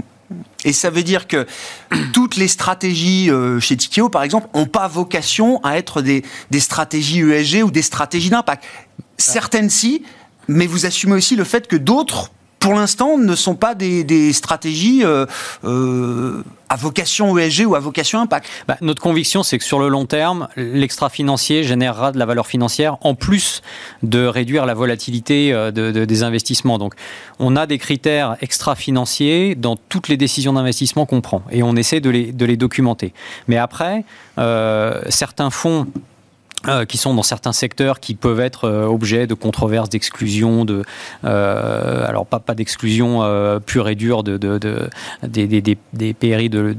Et ça veut dire que toutes les stratégies euh, chez Tikeo, par exemple, n'ont pas vocation à être des, des stratégies ESG ou des stratégies d'impact. Certaines si, mais vous assumez aussi le fait que d'autres pour l'instant, ne sont pas des, stratégies euh, euh, à vocation ESG ou à vocation impact bah, Notre conviction, c'est que sur le long terme, l'extra-financier générera de la valeur financière en plus de réduire la volatilité euh, des investissements. Donc, on a des critères extra-financiers dans toutes les décisions d'investissement qu'on prend et on essaie de les, de les documenter. Mais après, certains fonds euh, qui sont dans certains secteurs qui peuvent être euh, objets de controverses, d'exclusion, de euh, alors pas pas d'exclusion pure et dure de, de, de des, des, des, PRI de,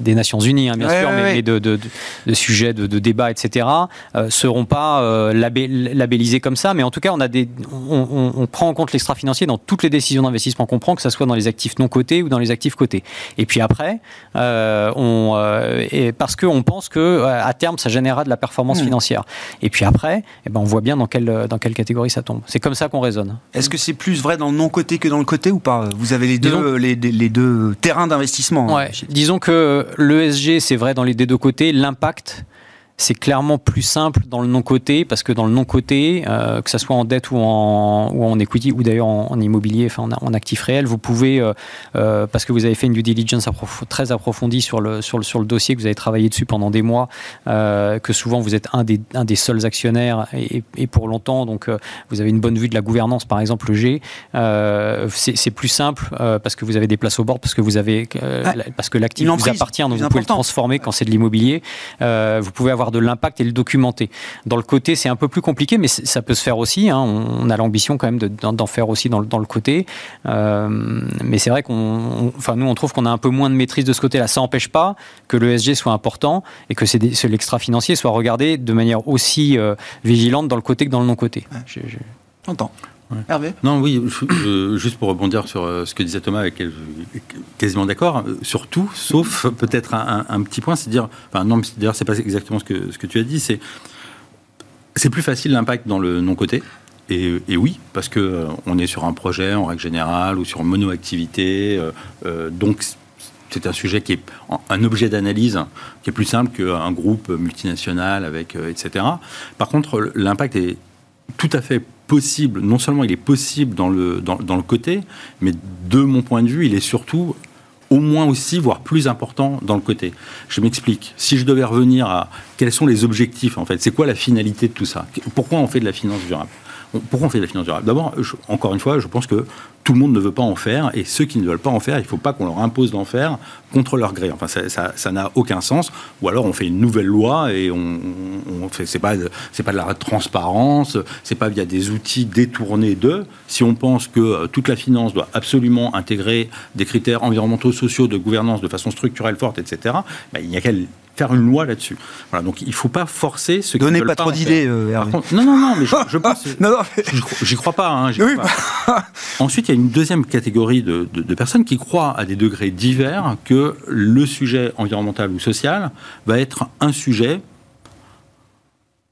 des Nations Unies hein, bien sûr, mais, de, de, sujets de, débat etc. seront pas labellisés comme ça, mais en tout cas on a des on, on, prend en compte l'extra financier dans toutes les décisions d'investissement qu'on prend, que ce soit dans les actifs non cotés ou dans les actifs cotés. Et puis après on et parce qu'on pense que à terme ça de la performance hmm. financière. Et puis après, eh ben, on voit bien dans quelle, dans quelle catégorie ça tombe. C'est comme ça qu'on raisonne. Est-ce que c'est plus vrai dans le non-côté que dans le côté ou pas? Vous avez les deux, les, les, deux terrains d'investissement. Hein. Disons que l'ESG, c'est vrai dans les deux côtés. L'impact, c'est clairement plus simple dans le non-coté, parce que dans le non-coté, euh, que ce soit en dette ou en, ou en equity, ou d'ailleurs en, immobilier, enfin en, en, actif réel, vous pouvez, euh, euh, parce que vous avez fait une due diligence très approfondie sur le, sur, le, sur le dossier, que vous avez travaillé dessus pendant des mois, que souvent vous êtes un des, un des seuls actionnaires et, et pour longtemps, donc vous avez une bonne vue de la gouvernance, par exemple le G, c'est plus simple parce que vous avez des places au bord, parce que vous avez, parce que l'actif vous appartient, donc vous pouvez le transformer quand c'est de l'immobilier. vous pouvez avoir de l'impact et le documenter. Dans le côté, c'est un peu plus compliqué, mais ça peut se faire aussi. Hein. On a l'ambition quand même d'en faire aussi dans, le côté. Euh, mais c'est vrai qu'on, enfin nous, on trouve qu'on a un peu moins de maîtrise de ce côté-là. Ça n'empêche pas que le SG soit important et que l'extra financier soit regardé de manière aussi euh, vigilante dans le côté que dans le non-côté. J'entends. Hervé Non, oui, juste pour rebondir sur euh, ce que disait Thomas, avec quasiment d'accord, euh, sur tout, sauf peut-être un, petit point, c'est dire, enfin non, d'ailleurs c'est pas exactement ce que, ce que tu as dit, c'est c'est plus facile l'impact dans le non-côté. Et, oui, parce que euh, on est sur un projet en règle générale ou sur une monoactivité, donc c'est un sujet qui est un objet d'analyse qui est plus simple qu'un groupe multinational avec etc. Par contre, l'impact est tout à fait possible, non seulement il est possible dans le, dans, dans, le côté, mais de mon point de vue, il est surtout au moins aussi, voire plus important dans le côté. Je m'explique. Si je devais revenir à quels sont les objectifs, en fait, c'est quoi la finalité de tout ça? Pourquoi on fait de la finance durable? Pourquoi on fait de la finance durable? D'abord, encore une fois, je pense que tout le monde ne veut pas en faire, et ceux qui ne veulent pas en faire, il ne faut pas qu'on leur impose d'en faire contre leur gré. Enfin, ça n'a aucun sens. Ou alors on fait une nouvelle loi et on, on fait, c'est pas, c'est pas de la transparence, c'est pas via des outils détournés d'eux. Si on pense que euh, toute la finance doit absolument intégrer des critères environnementaux, sociaux, de gouvernance de façon structurelle forte, etc., ben, il n'y a qu'à faire une loi là-dessus. Voilà, donc il ne faut pas forcer ce Donnez pas, trop d'idées, euh. Non, non, non, mais je, pense. non, non, J'y crois pas. Hein, Ensuite, il y a une deuxième catégorie de, personnes qui croient à des degrés divers que le sujet environnemental ou social va être un sujet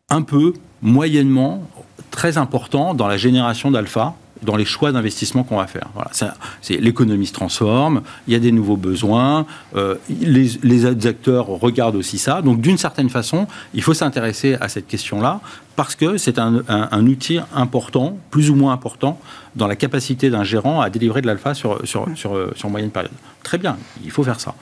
un peu, moyennement, très important dans la génération d'alpha dans les choix d'investissement qu'on va faire. C'est l'économie se transforme, il y a des nouveaux besoins, euh, les, acteurs regardent aussi ça. Donc d'une certaine façon, il faut s'intéresser à cette question-là parce que c'est un, outil important, plus ou moins important, dans la capacité d'un gérant à délivrer de l'alpha sur, sur, sur, sur, moyenne période. Très bien, il faut faire ça.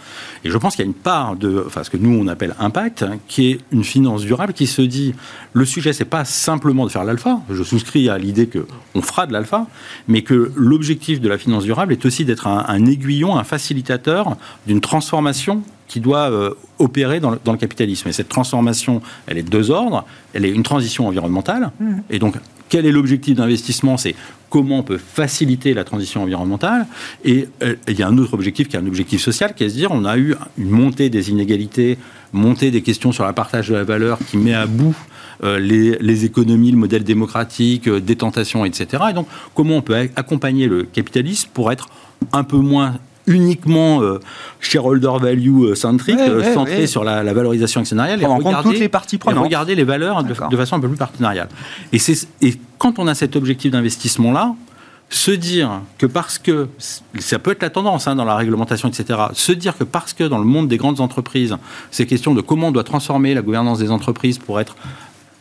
Et je pense qu'il y a une part de enfin, ce que nous on appelle impact, hein, qui est une finance durable qui se dit le sujet c'est pas simplement de faire l'alpha. Je souscris à l'idée que on fera de l'alpha, mais que l'objectif de la finance durable est aussi d'être un, un aiguillon, un facilitateur d'une transformation qui doit euh, opérer dans le, dans le, capitalisme. Et cette transformation, elle est de deux ordres. Elle est une transition environnementale. Mmh. Et donc, quel est l'objectif d'investissement? C'est comment on peut faciliter la transition environnementale. Et euh, il y a un autre objectif qui est un objectif social, qui est de se dire on a eu une montée des inégalités, montée des questions sur le partage de la valeur qui met à bout euh, les, les, économies, le modèle démocratique, euh, des tentations, etc. Et donc, comment on peut accompagner le capitalisme pour être un peu moins uniquement euh, shareholder value euh, centrique, euh, centré sur la, valorisation actionnariale, et regarder, toutes les parties prenantes. regarder les valeurs de, de, façon un peu plus partenariale. Et, et quand on a cet objectif d'investissement-là, se dire que parce que, ça peut être la tendance hein, dans la réglementation, etc., se dire que parce que dans le monde des grandes entreprises, c'est question de comment on doit transformer la gouvernance des entreprises pour être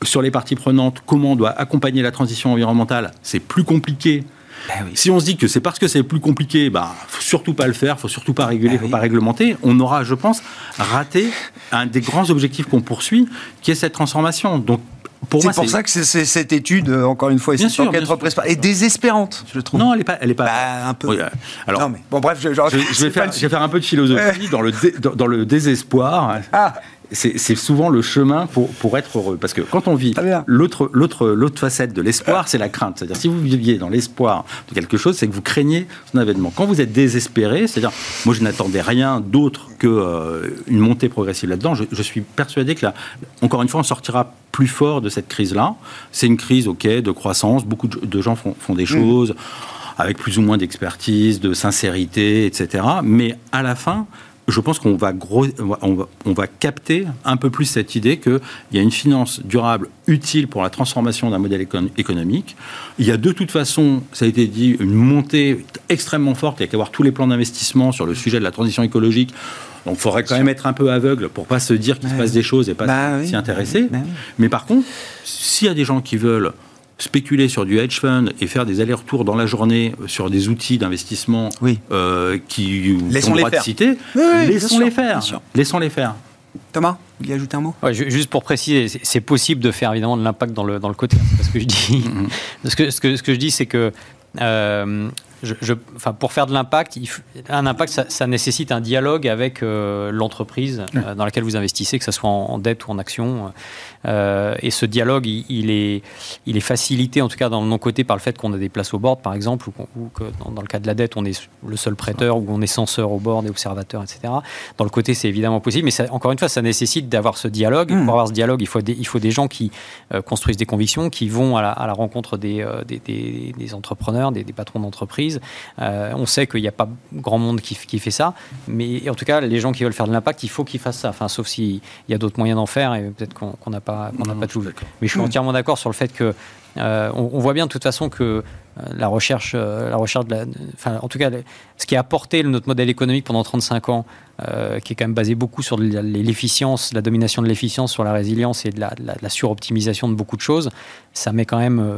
sur les parties prenantes, comment on doit accompagner la transition environnementale, c'est plus compliqué ben si on se dit que c'est parce que c'est plus compliqué, bah, faut surtout pas le faire, faut surtout pas réguler, ben faut pas réglementer, on aura, je pense, raté un des grands objectifs qu'on poursuit, qui est cette transformation. Donc, c'est pour ça que cette étude, euh, encore une fois, bien sûr, est désespérante, je trouve. Non, elle n'est pas, elle est pas. Bah, un peu. alors, non, mais bon, bref, je, je, vais faire, je, vais faire, un peu de philosophie dans le dans, le désespoir. Ah c'est souvent le chemin pour, pour être heureux. Parce que quand on vit l'autre facette de l'espoir, c'est la crainte. C'est-à-dire, si vous viviez dans l'espoir de quelque chose, c'est que vous craignez son avènement. Quand vous êtes désespéré, c'est-à-dire, moi je n'attendais rien d'autre qu'une euh, une montée progressive là-dedans, je, suis persuadé que, là, encore une fois, on sortira plus fort de cette crise-là. C'est une crise, ok, de croissance, beaucoup de, gens font, font des mmh. choses avec plus ou moins d'expertise, de sincérité, etc. Mais à la fin, je pense qu'on va, on va, capter un peu plus cette idée qu'il y a une finance durable utile pour la transformation d'un modèle économique. Il y a de toute façon, ça a été dit, une montée extrêmement forte. Il y a qu'à voir tous les plans d'investissement sur le sujet de la transition écologique. Donc il faudrait quand même être un peu aveugle pour pas se dire qu'il se passe des choses et pas bah s'y intéresser. Bah Mais par contre, s'il y a des gens qui veulent spéculer sur du hedge fund et faire des allers-retours dans la journée sur des outils d'investissement euh, qui laissons les faire. citer, laissons les faire. Laissons les faire. Thomas, vous voulez ajouter un mot? Juste pour préciser, c'est possible de faire évidemment de l'impact dans le, dans le côté. Ce que je dis, mm-hmm. ce, que, ce, que, ce que je dis, c'est que euh, je, enfin, pour faire de l'impact, un impact, ça, nécessite un dialogue avec euh, l'entreprise euh, dans laquelle vous investissez, que ce soit en, dette ou en action. Euh, et ce dialogue, il, est, il est facilité, en tout cas dans mon côté, par le fait qu'on a des places au board, par exemple, ou, que dans, le cas de la dette, on est le seul prêteur, ou on est censeur au board et observateur, etc. Dans le côté, c'est évidemment possible, mais ça, encore une fois, ça nécessite d'avoir ce dialogue. Mmh. Pour avoir ce dialogue, il faut des, il faut des gens qui construisent des convictions, qui vont à la, rencontre des, des, des, entrepreneurs, des, patrons d'entreprise euh, on sait qu'il n'y a pas grand monde qui, fait ça, mais en tout cas, les gens qui veulent faire de l'impact, il faut qu'ils fassent ça. Enfin, sauf s'il y a d'autres moyens d'en faire et peut-être qu'on n'a pas, qu'on n'a pas tout. Mais je suis entièrement d'accord sur le fait que euh, on, voit bien de toute façon que euh, la recherche, la recherche de la, enfin, en tout cas, ce qui a apporté notre modèle économique pendant 35 ans, euh, qui est quand même basé beaucoup sur l'efficience, la domination de l'efficience, sur la résilience et de la, suroptimisation de beaucoup de choses, ça met quand même euh,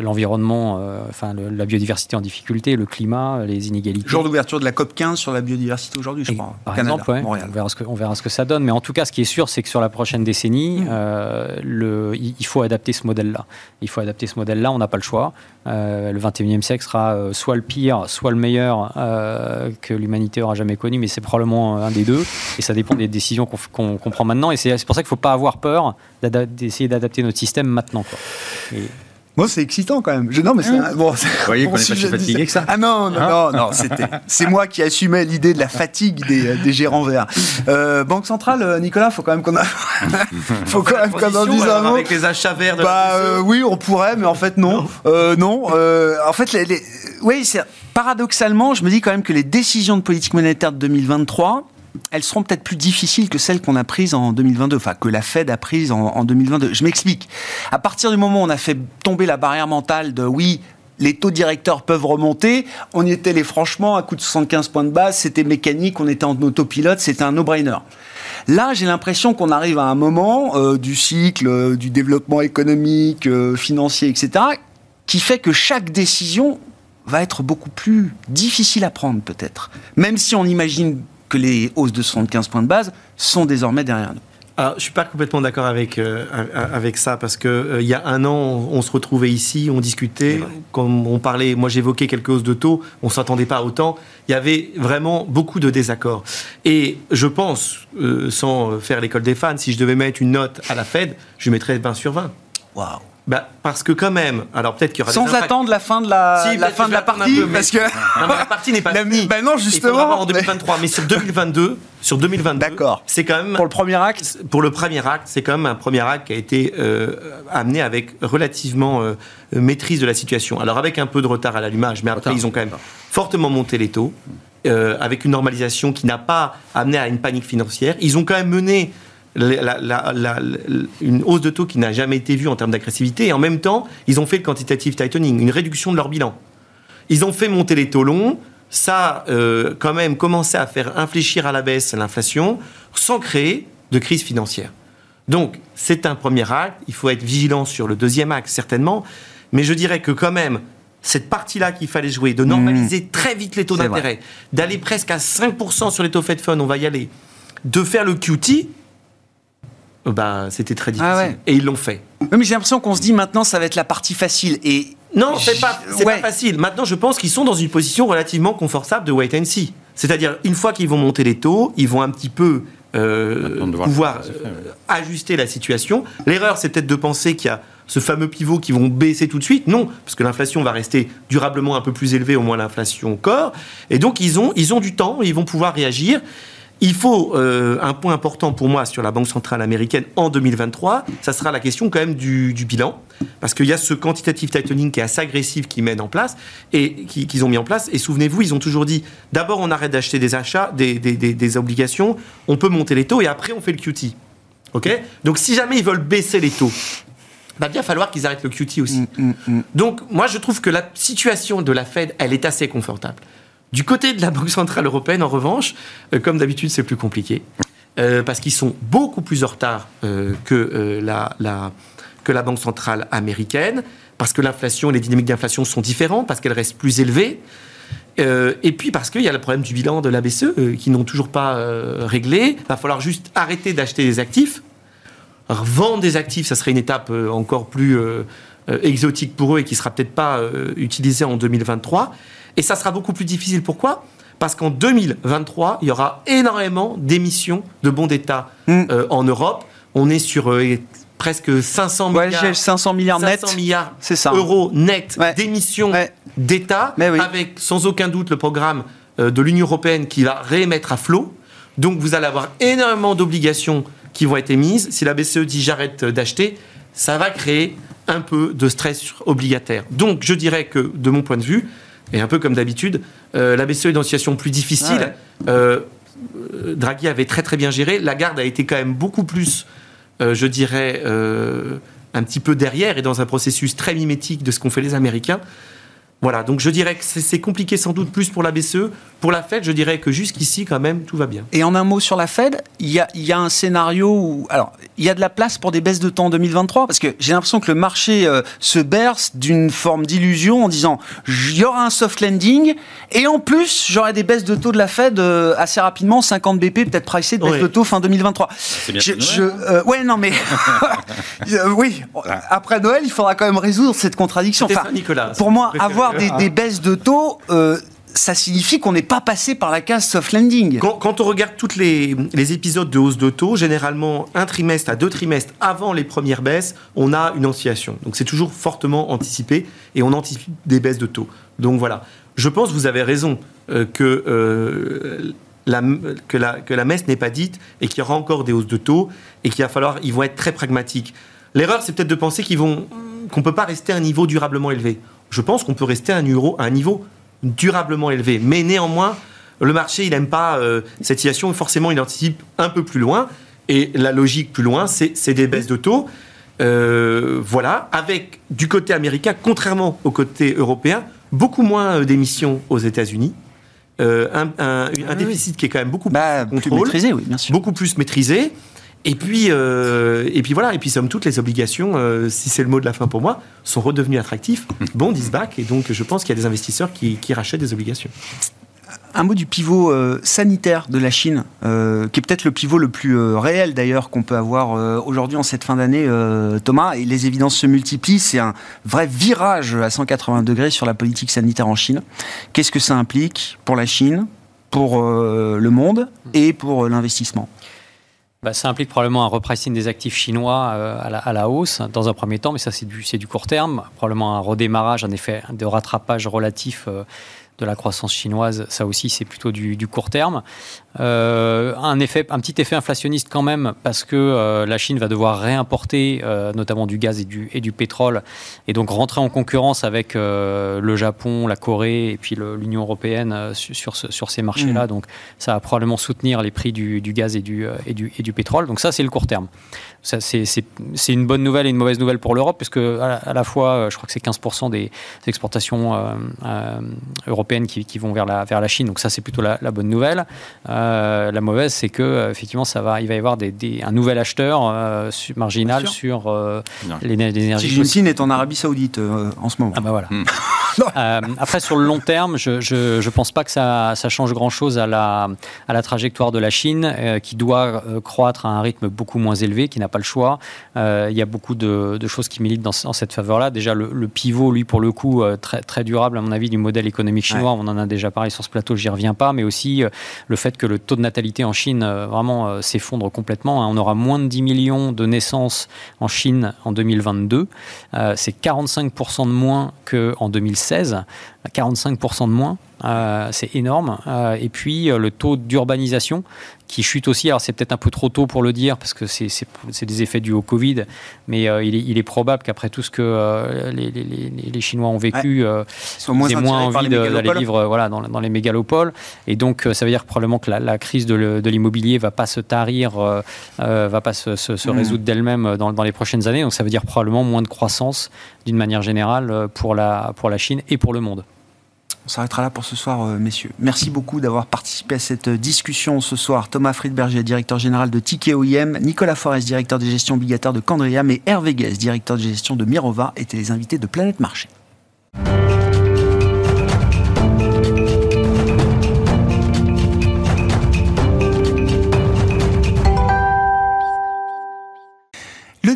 l'environnement, euh, enfin la biodiversité en difficulté, le climat, les inégalités. Jour d'ouverture de la COP 15 sur la biodiversité aujourd'hui, je crois. Par exemple, on, verra ce que, on verra ce que ça donne. Mais en tout cas, ce qui est sûr, c'est que sur la prochaine décennie, mmh. le, il faut adapter ce modèle-là. Il faut adapter ce modèle-là, on n'a pas le choix. le 21e siècle sera soit le pire, soit le meilleur que l'humanité aura jamais connu, mais c'est probablement un des deux, et ça dépend des décisions qu'on prend maintenant. Et c'est pour ça qu'il ne faut pas avoir peur d'essayer d'adapter notre système maintenant. Moi, c'est excitant quand même. Je, non, mais c'est bon. Vous voyez qu'on n'est pas si fatigué que ça. Ah non, non, hein non, c'est moi qui assumais l'idée de la fatigue des, des gérants verts. Euh, Banque centrale, euh, Nicolas, faut quand même qu'on a, faut quand même qu'on en dise un mot. Avec les achats verts. De bah euh, oui, on pourrait, mais en fait non, non. Euh, en fait, les, les... oui, c'est paradoxalement, je me dis quand même que les décisions de politique monétaire de 2023 elles seront peut-être plus difficiles que celles qu'on a prises en 2022, enfin que la Fed a prises en, 2022. Je m'explique. À partir du moment où on a fait tomber la barrière mentale de oui, les taux directeurs peuvent remonter. On y était les franchement à coup de 75 points de base, c'était mécanique, on était en autopilote, c'était un no-brainer. Là, j'ai l'impression qu'on arrive à un moment euh, du cycle, euh, du développement économique, euh, financier, etc., qui fait que chaque décision va être beaucoup plus difficile à prendre peut-être. Même si on imagine que les hausses de 75 points de base sont désormais derrière nous. Alors, je suis pas complètement d'accord avec, euh, avec ça parce que euh, il y a un an, on, se retrouvait ici, on discutait, comme on parlait, moi j'évoquais quelques hausses de taux, on s'attendait pas autant. Il y avait vraiment beaucoup de désaccords. Et je pense, euh, sans faire l'école des fans, si je devais mettre une note à la Fed, je mettrais 20 sur 20. Waouh bah, parce que quand même, alors peut-être qu'il y aura Sans attendre la fin de la, si, la fin de la partie, parce que non, la partie n'est pas finie. Ben non, justement. en 2023, mais sur 2022, sur 2022, d'accord. C'est quand même pour le premier acte. Pour le premier acte, c'est quand même un premier acte qui a été euh, amené avec relativement euh, maîtrise de la situation. Alors avec un peu de retard à l'allumage, mais après ils ont quand même fortement monté les taux. Euh, avec une normalisation qui n'a pas amené à une panique financière. Ils ont quand même mené une hausse de taux qui n'a jamais été vue en termes d'agressivité. Et en même temps, ils ont fait le quantitative tightening, une réduction de leur bilan. Ils ont fait monter les taux longs. Ça, euh, quand même, commencé à faire infléchir à la baisse l'inflation sans créer de crise financière. Donc, c'est un premier acte. Il faut être vigilant sur le deuxième acte, certainement. Mais je dirais que quand même, cette partie-là qu'il fallait jouer, de normaliser mmh. très vite les taux d'intérêt, d'aller presque à 5% sur les taux Fed Fund, on va y aller, de faire le QT, bah, c'était très ah difficile. Et ils l'ont fait. mais j'ai l'impression qu'on se dit maintenant, ça va être la partie facile. Et non, c'est pas, pas facile. Maintenant, je pense qu'ils sont dans une position relativement confortable de wait and see. C'est-à-dire, une fois qu'ils vont monter les taux, ils vont un petit peu euh, pouvoir euh, ajuster la situation. L'erreur, c'est peut-être de penser qu'il y a ce fameux pivot qui vont baisser tout de suite. Non, parce que l'inflation va rester durablement un peu plus élevée, au moins l'inflation corps. Et donc, ils ont, ils ont du temps, ils vont pouvoir réagir. Il faut euh, un point important pour moi sur la Banque centrale américaine en 2023, ça sera la question quand même du, bilan, parce qu'il y a ce quantitative tightening qui est assez agressif qu'ils mènent en place et qu'ils ont mis en place. Et souvenez-vous, ils ont toujours dit d'abord on arrête d'acheter des achats, des, obligations, on peut monter les taux et après on fait le QT. Ok? Donc si jamais ils veulent baisser les taux, va bien falloir qu'ils arrêtent le QT aussi. Mm, mm, mm. Donc moi je trouve que la situation de la Fed, elle est assez confortable. Du côté de la Banque Centrale Européenne, en revanche, euh, comme d'habitude, c'est plus compliqué. Euh, parce qu'ils sont beaucoup plus en retard euh, que, la, que la Banque Centrale Américaine, parce que l'inflation, les dynamiques d'inflation sont différentes, parce qu'elles restent plus élevées. et puis parce qu'il y a le problème du bilan de la BCE qui n'ont toujours pas réglé. Il va falloir juste arrêter d'acheter des actifs. Vendre des actifs, ça serait une étape encore plus exotique pour eux et qui sera peut-être pas utilisée en 2023. Et ça sera beaucoup plus difficile. Pourquoi? Parce qu'en 2023, il y aura énormément d'émissions de bons d'État hmm. euh, en Europe. On est sur euh, presque 500 milliards, 500 milliards net, milliards euros net d'émissions d'État, avec sans aucun doute le programme euh, de l'Union européenne qui va réémettre à flot. Donc vous allez avoir énormément d'obligations qui vont être émises. Si la BCE dit j'arrête d'acheter, ça va créer un peu de stress obligataire. Donc je dirais que de mon point de vue, et un peu comme d'habitude, euh, la BCE est dans une situation plus difficile. Ah euh, Draghi avait très très bien géré. Lagarde a été quand même beaucoup plus, euh, je dirais, un petit peu derrière et dans un processus très mimétique de ce qu'ont fait les Américains. Voilà, donc je dirais que c'est compliqué sans doute plus pour la BCE. Pour la Fed, je dirais que jusqu'ici, quand même, tout va bien. Et en un mot sur la Fed, il y a, un scénario où. Alors, il y a de la place pour des baisses de temps en 2023 parce que j'ai l'impression que le marché euh, se berce d'une forme d'illusion en disant il y aura un soft landing et en plus, j'aurai des baisses de taux de la Fed euh, assez rapidement, 50 BP, peut-être pricé de baisse de taux fin 2023. C'est bien. Je, hein. euh, ouais, non, mais. oui, après Noël, il faudra quand même résoudre cette contradiction. Enfin, Nicolas. Pour moi, avoir des, baisses de taux, euh, ça signifie qu'on n'est pas passé par la case soft landing. Quand, on regarde tous les, épisodes de hausse de taux, généralement un trimestre à deux trimestres avant les premières baisses, on a une oscillation. Donc c'est toujours fortement anticipé et on anticipe des baisses de taux. Donc voilà. Je pense vous avez raison euh, que, euh, la, que, la, que la messe n'est pas dite et qu'il y aura encore des hausses de taux et qu'il va falloir, ils vont être très pragmatiques. L'erreur, c'est peut-être de penser qu'ils vont qu'on ne peut pas rester à un niveau durablement élevé je pense qu'on peut rester à un, euro, à un niveau durablement élevé. Mais néanmoins, le marché, il n'aime pas euh, cette situation. Forcément, il anticipe un peu plus loin. Et la logique plus loin, c'est des baisses de taux. Euh, voilà, avec du côté américain, contrairement au côté européen, beaucoup moins euh, d'émissions aux États-Unis. un, ah déficit qui est quand même beaucoup bah, plus, maîtrisé, oui, bien sûr. beaucoup plus maîtrisé. Et puis, euh, et puis voilà, et puis somme toutes les obligations, euh, si c'est le mot de la fin pour moi, sont redevenues attractifs, bon back, et donc je pense qu'il y a des investisseurs qui, qui rachètent des obligations. Un mot du pivot euh, sanitaire de la Chine, euh, qui est peut-être le pivot le plus euh, réel d'ailleurs qu'on peut avoir aujourd'hui en cette fin d'année, Thomas. Et les évidences se multiplient. C'est un vrai virage à 180 degrés sur la politique sanitaire en Chine. Qu'est-ce que ça implique pour la Chine, pour le monde et pour l'investissement? Bah, ça implique probablement un repricing des actifs chinois à, la, à, la, hausse dans un premier temps, mais ça c'est du, du court terme. Probablement un redémarrage, un effet de rattrapage relatif de la croissance chinoise, ça aussi c'est plutôt du, court terme. Euh, un, effet, un petit effet inflationniste quand même, parce que euh, la Chine va devoir réimporter euh, notamment du gaz et du, et du pétrole, et donc rentrer en concurrence avec le Japon, la Corée et puis l'Union européenne sur, sur, ces marchés-là. Mmh. Donc ça va probablement soutenir les prix du, du gaz et du, et, du, et du pétrole. Donc ça c'est le court terme. C'est une bonne nouvelle et une mauvaise nouvelle pour l'Europe, puisque à la, fois, je crois que c'est 15% des exportations européennes qui, vont vers la, vers la Chine. Donc ça, c'est plutôt la, bonne nouvelle. Euh, la mauvaise, c'est que euh, effectivement, ça va, il va y avoir des, un nouvel acheteur euh, marginal sur l'énergie. Xi Jinping est en Arabie Saoudite en ce moment. Ah bah voilà. Hmm. après, sur le long terme, je ne pense pas que ça, ça change grand-chose à la, à la trajectoire de la Chine, qui doit croître à un rythme beaucoup moins élevé, qui n'a pas le choix. il y a beaucoup de, de choses qui militent dans, cette faveur-là. Déjà, le, le, pivot, lui, pour le coup, très, très durable, à mon avis, du modèle économique chinois on en a déjà parlé sur ce plateau, j'y reviens pas, mais aussi euh, le fait que le taux de natalité en Chine euh, vraiment euh, s'effondre complètement. Hein. On aura moins de 10 millions de naissances en Chine en 2022. C'est 45% de moins qu'en 2016. 45% de moins. Euh, c'est énorme. Euh, et puis euh, le taux d'urbanisation qui chute aussi. Alors c'est peut-être un peu trop tôt pour le dire parce que c'est des effets dus au Covid, mais il est, probable qu'après tout ce que les, Chinois ont vécu, ils aient moins envie d'aller vivre voilà, dans, les mégalopoles. Et donc ça veut dire probablement que la, crise de l'immobilier va pas se tarir, va pas se, se, hmm. résoudre d'elle-même dans, dans, les prochaines années. Donc ça veut dire probablement moins de croissance d'une manière générale pour la, pour la Chine et pour le monde. On s'arrêtera là pour ce soir, euh, messieurs. Merci beaucoup d'avoir participé à cette euh, discussion ce soir. Thomas Friedberger, directeur général de Ticket OIM, Nicolas Forest, directeur des gestions obligataires de Candriam et Hervé Guez, directeur de gestion de Mirova, étaient les invités de Planète Marché.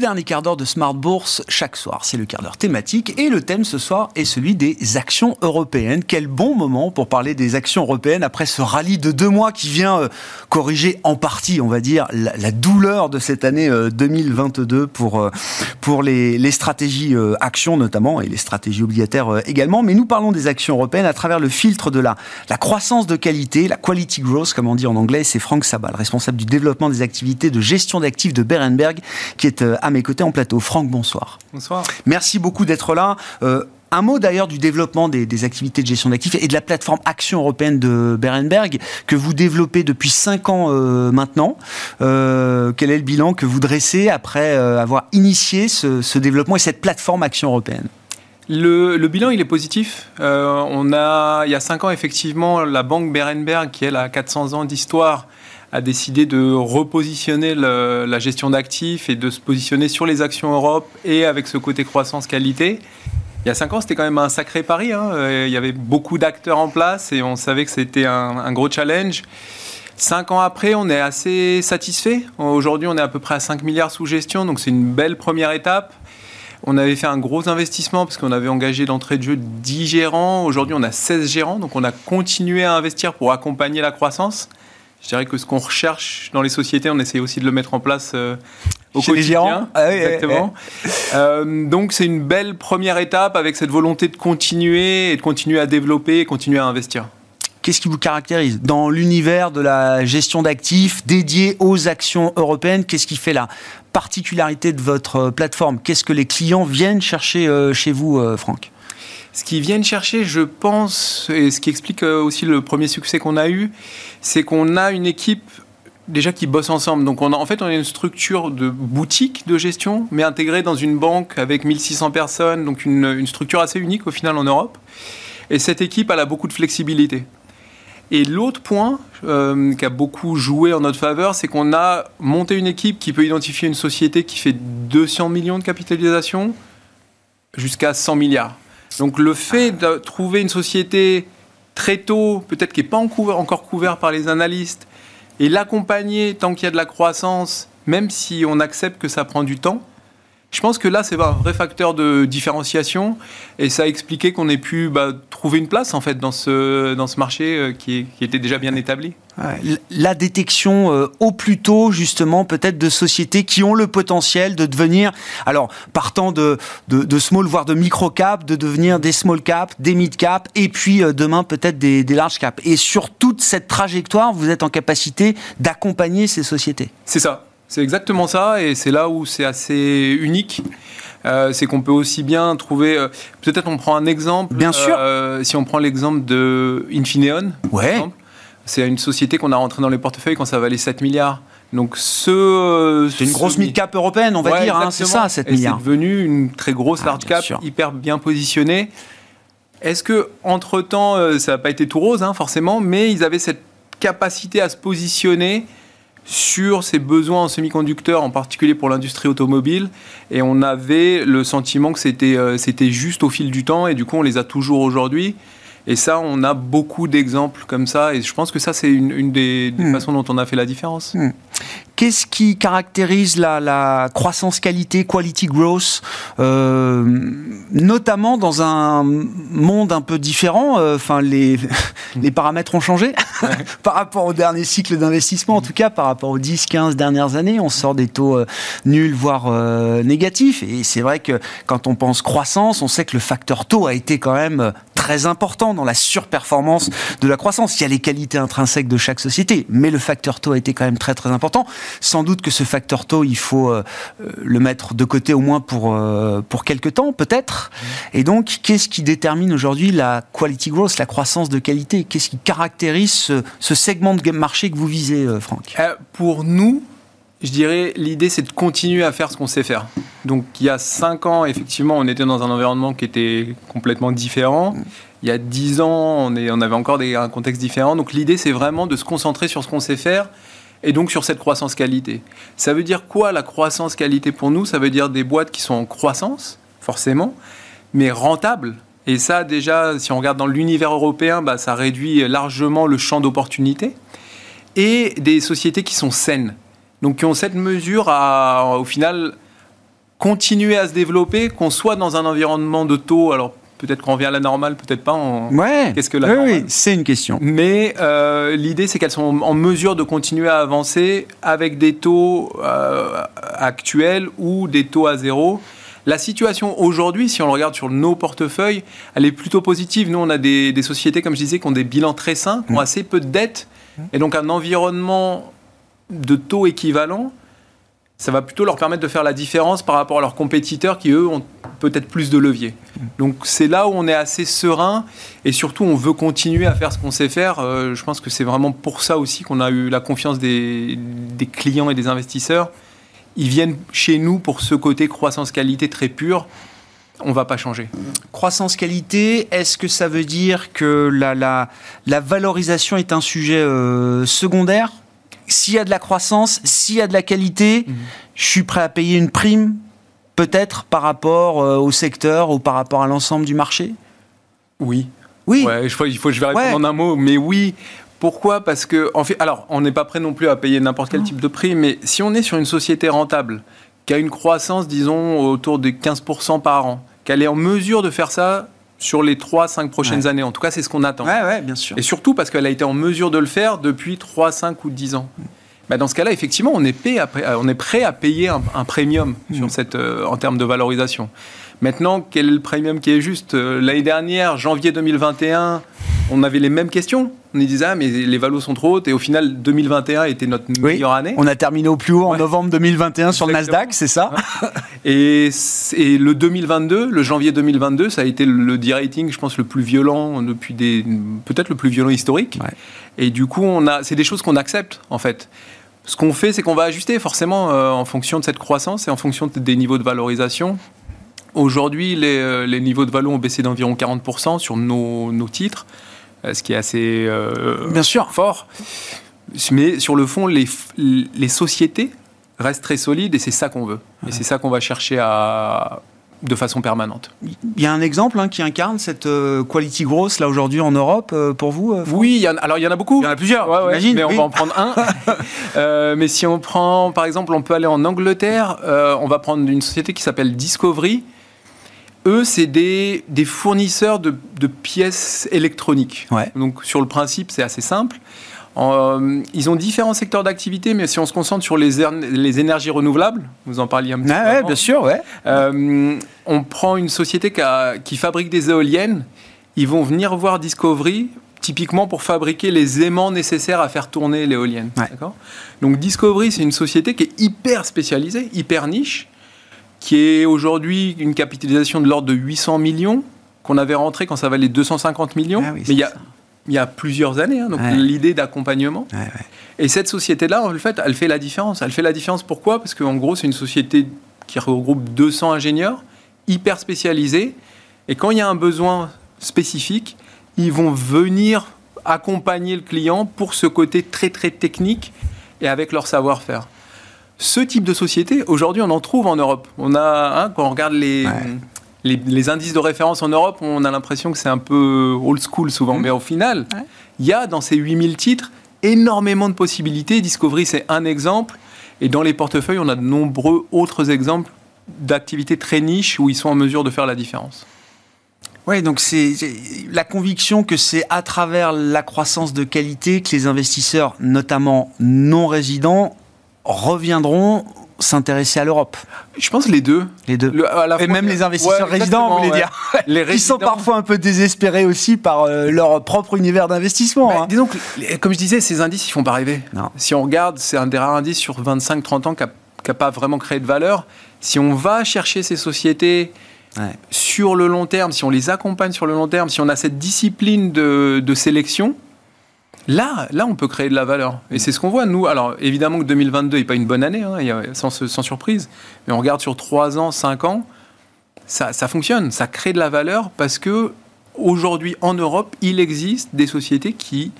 Dernier quart d'heure de Smart Bourse chaque soir, c'est le quart d'heure thématique et le thème ce soir est celui des actions européennes. Quel bon moment pour parler des actions européennes après ce rallye de deux mois qui vient euh, corriger en partie, on va dire, la, douleur de cette année 2022 euh, pour, euh, pour les, stratégies actions notamment et les stratégies obligataires également. Mais nous parlons des actions européennes à travers le filtre de la, la croissance de qualité, la quality growth comme on dit en anglais. C'est Franck Sabal, responsable du développement des activités de gestion d'actifs de Berenberg, qui est à mes côtés en plateau. Franck, bonsoir. Bonsoir. Merci beaucoup d'être là. Euh, un mot d'ailleurs du développement des, activités de gestion d'actifs et de la plateforme Action européenne de Berenberg que vous développez depuis 5 ans euh, maintenant. Euh, quel est le bilan que vous dressez après avoir initié ce, développement et cette plateforme Action européenne? Le, le, bilan, il est positif. on a, il y a 5 ans, effectivement, la banque Berenberg, qui elle a 400 ans d'histoire, a décidé de repositionner la gestion d'actifs et de se positionner sur les actions Europe et avec ce côté croissance-qualité. Il y a cinq ans, c'était quand même un sacré pari. Hein. Euh, il y avait beaucoup d'acteurs en place et on savait que c'était un, gros challenge. Cinq ans après, on est assez satisfait. Aujourd'hui, on est à peu près à 5 milliards sous gestion, donc c'est une belle première étape. On avait fait un gros investissement parce qu'on avait engagé l'entrée de jeu de 10 gérants. Aujourd'hui, on a 16 gérants, donc on a continué à investir pour accompagner la croissance. Je dirais que ce qu'on recherche dans les sociétés, on essaie aussi de le mettre en place euh, au Chez quotidien. Les ah Exactement. Euh, donc c'est une belle première étape avec cette volonté de continuer et de continuer à développer et continuer à investir. Qu'est-ce qui vous caractérise dans l'univers de la gestion d'actifs dédié aux actions européennes? Qu'est-ce qui fait la particularité de votre plateforme? Qu'est-ce que les clients viennent chercher euh, chez vous, Franck? Ce qu'ils viennent chercher, je pense, et ce qui explique euh, aussi le premier succès qu'on a eu, c'est qu'on a une équipe déjà qui bosse ensemble. Donc on a, en fait, on a une structure de boutique de gestion, mais intégrée dans une banque avec 1600 personnes, donc une, structure assez unique au final en Europe. Et cette équipe, elle a beaucoup de flexibilité. Et l'autre point euh, qui a beaucoup joué en notre faveur, c'est qu'on a monté une équipe qui peut identifier une société qui fait 200 millions de capitalisation jusqu'à 100 milliards. Donc le fait de trouver une société très tôt, peut-être qui n'est pas encore couvert par les analystes, et l'accompagner tant qu'il y a de la croissance, même si on accepte que ça prend du temps, je pense que là, c'est un vrai facteur de différenciation et ça a expliqué qu'on ait pu bah, trouver une place en fait dans ce, marché euh, qui, était déjà bien établi. La détection euh, au plus tôt, justement, peut-être de sociétés qui ont le potentiel de devenir, alors partant de, de, small, voire de micro cap, de devenir des small cap, des mid cap, et puis euh, demain peut-être des, des large cap. Et sur toute cette trajectoire, vous êtes en capacité d'accompagner ces sociétés. C'est ça. C'est exactement ça, et c'est là où c'est assez unique. Euh, c'est qu'on peut aussi bien trouver. Euh, peut-être on prend un exemple. Bien sûr. Euh, si on prend l'exemple de Infineon, ouais. C'est une société qu'on a rentrée dans les portefeuilles quand ça valait 7 milliards. Donc ce, c'est une grosse mid-cap européenne, on va dire, hein, c'est ça, 7 milliards. C'est devenu une très grosse ah, large cap, hyper bien positionnée. Est-ce que entre temps, ça n'a pas été tout rose, hein, forcément, mais ils avaient cette capacité à se positionner sur ses besoins en semi-conducteurs, en particulier pour l'industrie automobile? Et on avait le sentiment que c'était euh, c'était juste au fil du temps, et du coup, on les a toujours aujourd'hui. Et ça, on a beaucoup d'exemples comme ça, et je pense que ça, c'est une, des, hmm. façons dont on a fait la différence. Hmm. Qu'est-ce qui caractérise la, croissance qualité, quality growth, euh, notamment dans un monde un peu différent euh, Enfin, les, les paramètres ont changé par rapport au dernier cycle d'investissement, en tout cas par rapport aux 10-15 dernières années. On sort des taux euh, nuls, voire négatifs. Et c'est vrai que quand on pense croissance, on sait que le facteur taux a été quand même très important dans la surperformance de la croissance. Il y a les qualités intrinsèques de chaque société, mais le facteur taux a été quand même très très important. Sans doute que ce facteur taux, il faut euh, euh, le mettre de côté au moins pour, euh, pour quelques temps, peut-être. Mmh. Et donc, qu'est-ce qui détermine aujourd'hui la quality growth, la croissance de qualité? Qu'est-ce qui caractérise ce, segment de marché que vous visez, Franck? Pour nous, je dirais, l'idée, c'est de continuer à faire ce qu'on sait faire. Donc, il y a cinq ans, effectivement, on était dans un environnement qui était complètement différent. Mmh. Il y a dix ans, on, est, on avait encore des, un contexte différent. Donc, l'idée, c'est vraiment de se concentrer sur ce qu'on sait faire et donc sur cette croissance qualité. Ça veut dire quoi la croissance qualité pour nous? Ça veut dire des boîtes qui sont en croissance, forcément, mais rentables. Et ça, déjà, si on regarde dans l'univers européen, bah, ça réduit largement le champ d'opportunité. Et des sociétés qui sont saines. Donc qui ont cette mesure à, au final, continuer à se développer, qu'on soit dans un environnement de taux, alors Peut-être qu'on revient à la normale, peut-être pas. Ouais. Qu'est-ce que la Oui, c'est une question. Mais euh, l'idée, c'est qu'elles sont en mesure de continuer à avancer avec des taux euh, actuels ou des taux à zéro. La situation aujourd'hui, si on le regarde sur nos portefeuilles, elle est plutôt positive. Nous, on a des, des sociétés, comme je disais, qui ont des bilans très sains, qui ont mm. assez peu de dettes, et donc un environnement de taux équivalent ça va plutôt leur permettre de faire la différence par rapport à leurs compétiteurs qui, eux, ont peut-être plus de levier. Donc c'est là où on est assez serein et surtout on veut continuer à faire ce qu'on sait faire. Euh, je pense que c'est vraiment pour ça aussi qu'on a eu la confiance des, clients et des investisseurs. Ils viennent chez nous pour ce côté croissance-qualité très pur. On va pas changer. Croissance qualité, est-ce que ça veut dire que la, la, la valorisation est un sujet euh, secondaire? S'il y a de la croissance, s'il y a de la qualité, mhm. je suis prêt à payer une prime, peut-être par rapport euh, au secteur ou par rapport à l'ensemble du marché? Oui. Oui. il faut que je vais répondre en un mot, mais oui. Pourquoi? Parce que, en fait, alors, on n'est pas prêt non plus à payer n'importe quel type de prix, mais si on est sur une société rentable, qui a une croissance, disons, autour de 15% par an, qu'elle est en mesure de faire ça sur les 3-5 prochaines années. En tout cas, c'est ce qu'on attend. Ouais, ouais, bien sûr. Et surtout parce qu'elle a été en mesure de le faire depuis 3, 5 ou 10 ans. Bah, dans ce cas-là, effectivement, on est, prêt à, on est prêt à payer un, premium sur mm. cette, euh, en termes de valorisation. Maintenant, quel est le premium qui est juste euh, L'année dernière, janvier 2021, on avait les mêmes questions. On nous disait, ah, mais les valos sont trop hautes. Et au final, 2021 était notre meilleure année. On a terminé au plus haut en novembre 2021 sur le Nasdaq, c'est ça? Et, et, le 2022, le janvier 2022, ça a été le de-rating, je pense, le plus violent depuis des. Peut-être le plus violent historique. Et du coup, on a, c'est des choses qu'on accepte, en fait. Ce qu'on fait, c'est qu'on va ajuster forcément euh, en fonction de cette croissance et en fonction des niveaux de valorisation. Aujourd'hui, euh, les, niveaux de valo ont baissé d'environ 40% sur nos, titres, euh, ce qui est assez euh, Bien sûr. fort. Mais sur le fond, les, les sociétés restent très solides et c'est ça qu'on veut. Et c'est ça qu'on va chercher à de façon permanente. Il y a un exemple hein, qui incarne cette euh, quality growth là aujourd'hui en Europe euh, pour vous euh, Oui, y alors il y en a beaucoup. Il y en a plusieurs, Ouais, mais oui. on va en prendre un. Mais si on prend, par exemple, on peut aller en Angleterre, on va prendre une société qui s'appelle Discovery. Eux, c'est des, des fournisseurs de, de pièces électroniques. Ouais. Donc sur le principe, c'est assez simple. Euh, ils ont différents secteurs d'activité, mais si on se concentre sur les, er- les énergies renouvelables, vous en parliez un petit Ah peu. ouais, avant. bien sûr, ouais. Euh, on prend une société qui, a- qui fabrique des éoliennes. Ils vont venir voir Discovery typiquement pour fabriquer les aimants nécessaires à faire tourner l'éolienne. Ouais. Donc Discovery, c'est une société qui est hyper spécialisée, hyper niche, qui est aujourd'hui une capitalisation de l'ordre de 800 millions, qu'on avait rentré quand ça valait 250 millions. Ah oui, mais il y a, ça. Il y a plusieurs années, hein, donc Ouais. l'idée d'accompagnement. Ouais, ouais. Et cette société-là, en fait, elle fait la différence. Elle fait la différence pourquoi? Parce qu'en gros, c'est une société qui regroupe 200 ingénieurs, hyper spécialisés. Et quand il y a un besoin spécifique, ils vont venir accompagner le client pour ce côté très, très technique et avec leur savoir-faire. Ce type de société, aujourd'hui, on en trouve en Europe. On a, hein, quand on regarde les. Les, les indices de référence en Europe, on a l'impression que c'est un peu old school souvent. Mhm. Mais au final, Ouais. il y a dans ces 8000 titres énormément de possibilités. Discovery, c'est un exemple. Et dans les portefeuilles, on a de nombreux autres exemples d'activités très niches où ils sont en mesure de faire la différence. Ouais, donc c'est la conviction que c'est à travers la croissance de qualité que les investisseurs, notamment non résidents, reviendront s'intéresser à l'Europe. Je pense les deux. Les deux. Le- à la Et fois- même les investisseurs Ouais, résidents, vous voulez dire. Les Qui sont résidents- parfois un peu désespérés aussi par euh, leur propre univers d'investissement. Bah, hein. Disons que, comme je disais, ces indices, ils font pas rêver. Non. Si on regarde, c'est un des rares indices sur 25-30 ans qui n'a pas vraiment créé de valeur. Si on va chercher ces sociétés Ouais. sur le long terme, si on les accompagne sur le long terme, si on a cette discipline de, de sélection, là, là, on peut créer de la valeur. Et c'est ce qu'on voit, nous. Alors, évidemment que 2022 n'est pas une bonne année, hein, sans, surprise. Mais on regarde sur 3 ans, 5 ans, ça, fonctionne. Ça crée de la valeur parce que aujourd'hui, en Europe, il existe des sociétés qui,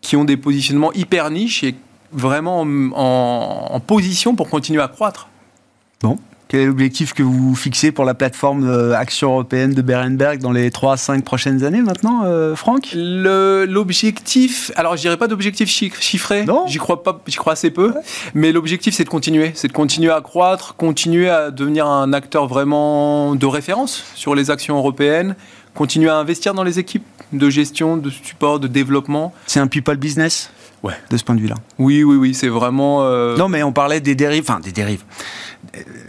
qui ont des positionnements hyper niches et vraiment en, en- position pour continuer à croître. Quel est l'objectif que vous fixez pour la plateforme euh, Action européenne de Berenberg dans les 3 à 5 prochaines années maintenant, euh, Franck? L'objectif, alors je dirais pas d'objectif chi- chiffré, Non. j'y crois pas, crois assez peu, mais l'objectif c'est de continuer, c'est de continuer à croître, continuer à devenir un acteur vraiment de référence sur les actions européennes, continuer à investir dans les équipes de gestion, de support, de développement. C'est un people business? Ouais. de ce point de vue-là? Oui, oui, oui, c'est vraiment. euh, Non, mais on parlait des dérives, enfin des dérives,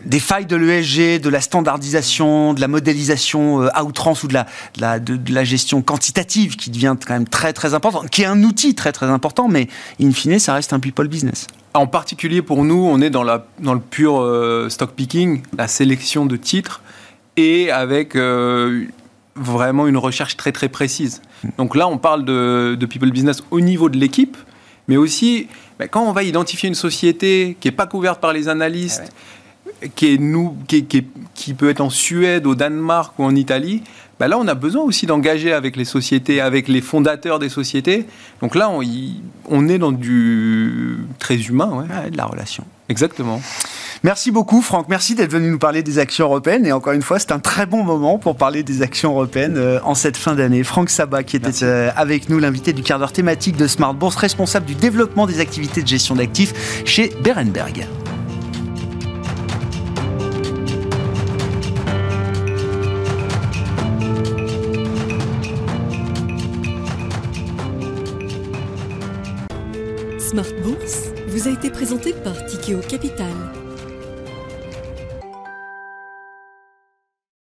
des failles de l'ESG, de la standardisation, de la modélisation euh, à outrance ou de la, de, la, de- de la gestion quantitative qui devient quand même très très importante, qui est un outil très très important, mais in fine, ça reste un people business. En particulier pour nous, on est dans, la, dans le pur euh, stock picking, la sélection de titres, et avec euh, vraiment une recherche très très précise. Donc là, on parle de, de people business au niveau de l'équipe, mais aussi ben, quand on va identifier une société qui n'est pas couverte par les analystes, qui, est nous, qui, est- qui est- qui peut être en Suède, au Danemark ou en Italie, ben là, on a besoin aussi d'engager avec les sociétés, avec les fondateurs des sociétés. Donc là, on, y- on est dans du très humain. Ouais. Ouais, de la relation. Exactement. Merci beaucoup, Franck. Merci d'être venu nous parler des actions européennes. Et encore une fois, c'est un très bon moment pour parler des actions européennes euh, en cette fin d'année. Franck Sabat, qui était euh, avec nous, l'invité du quart d'heure thématique de Smart Bourse, responsable du développement des activités de gestion d'actifs chez Berenberg. Smart Bourse vous a été présenté par Tikeo Capital.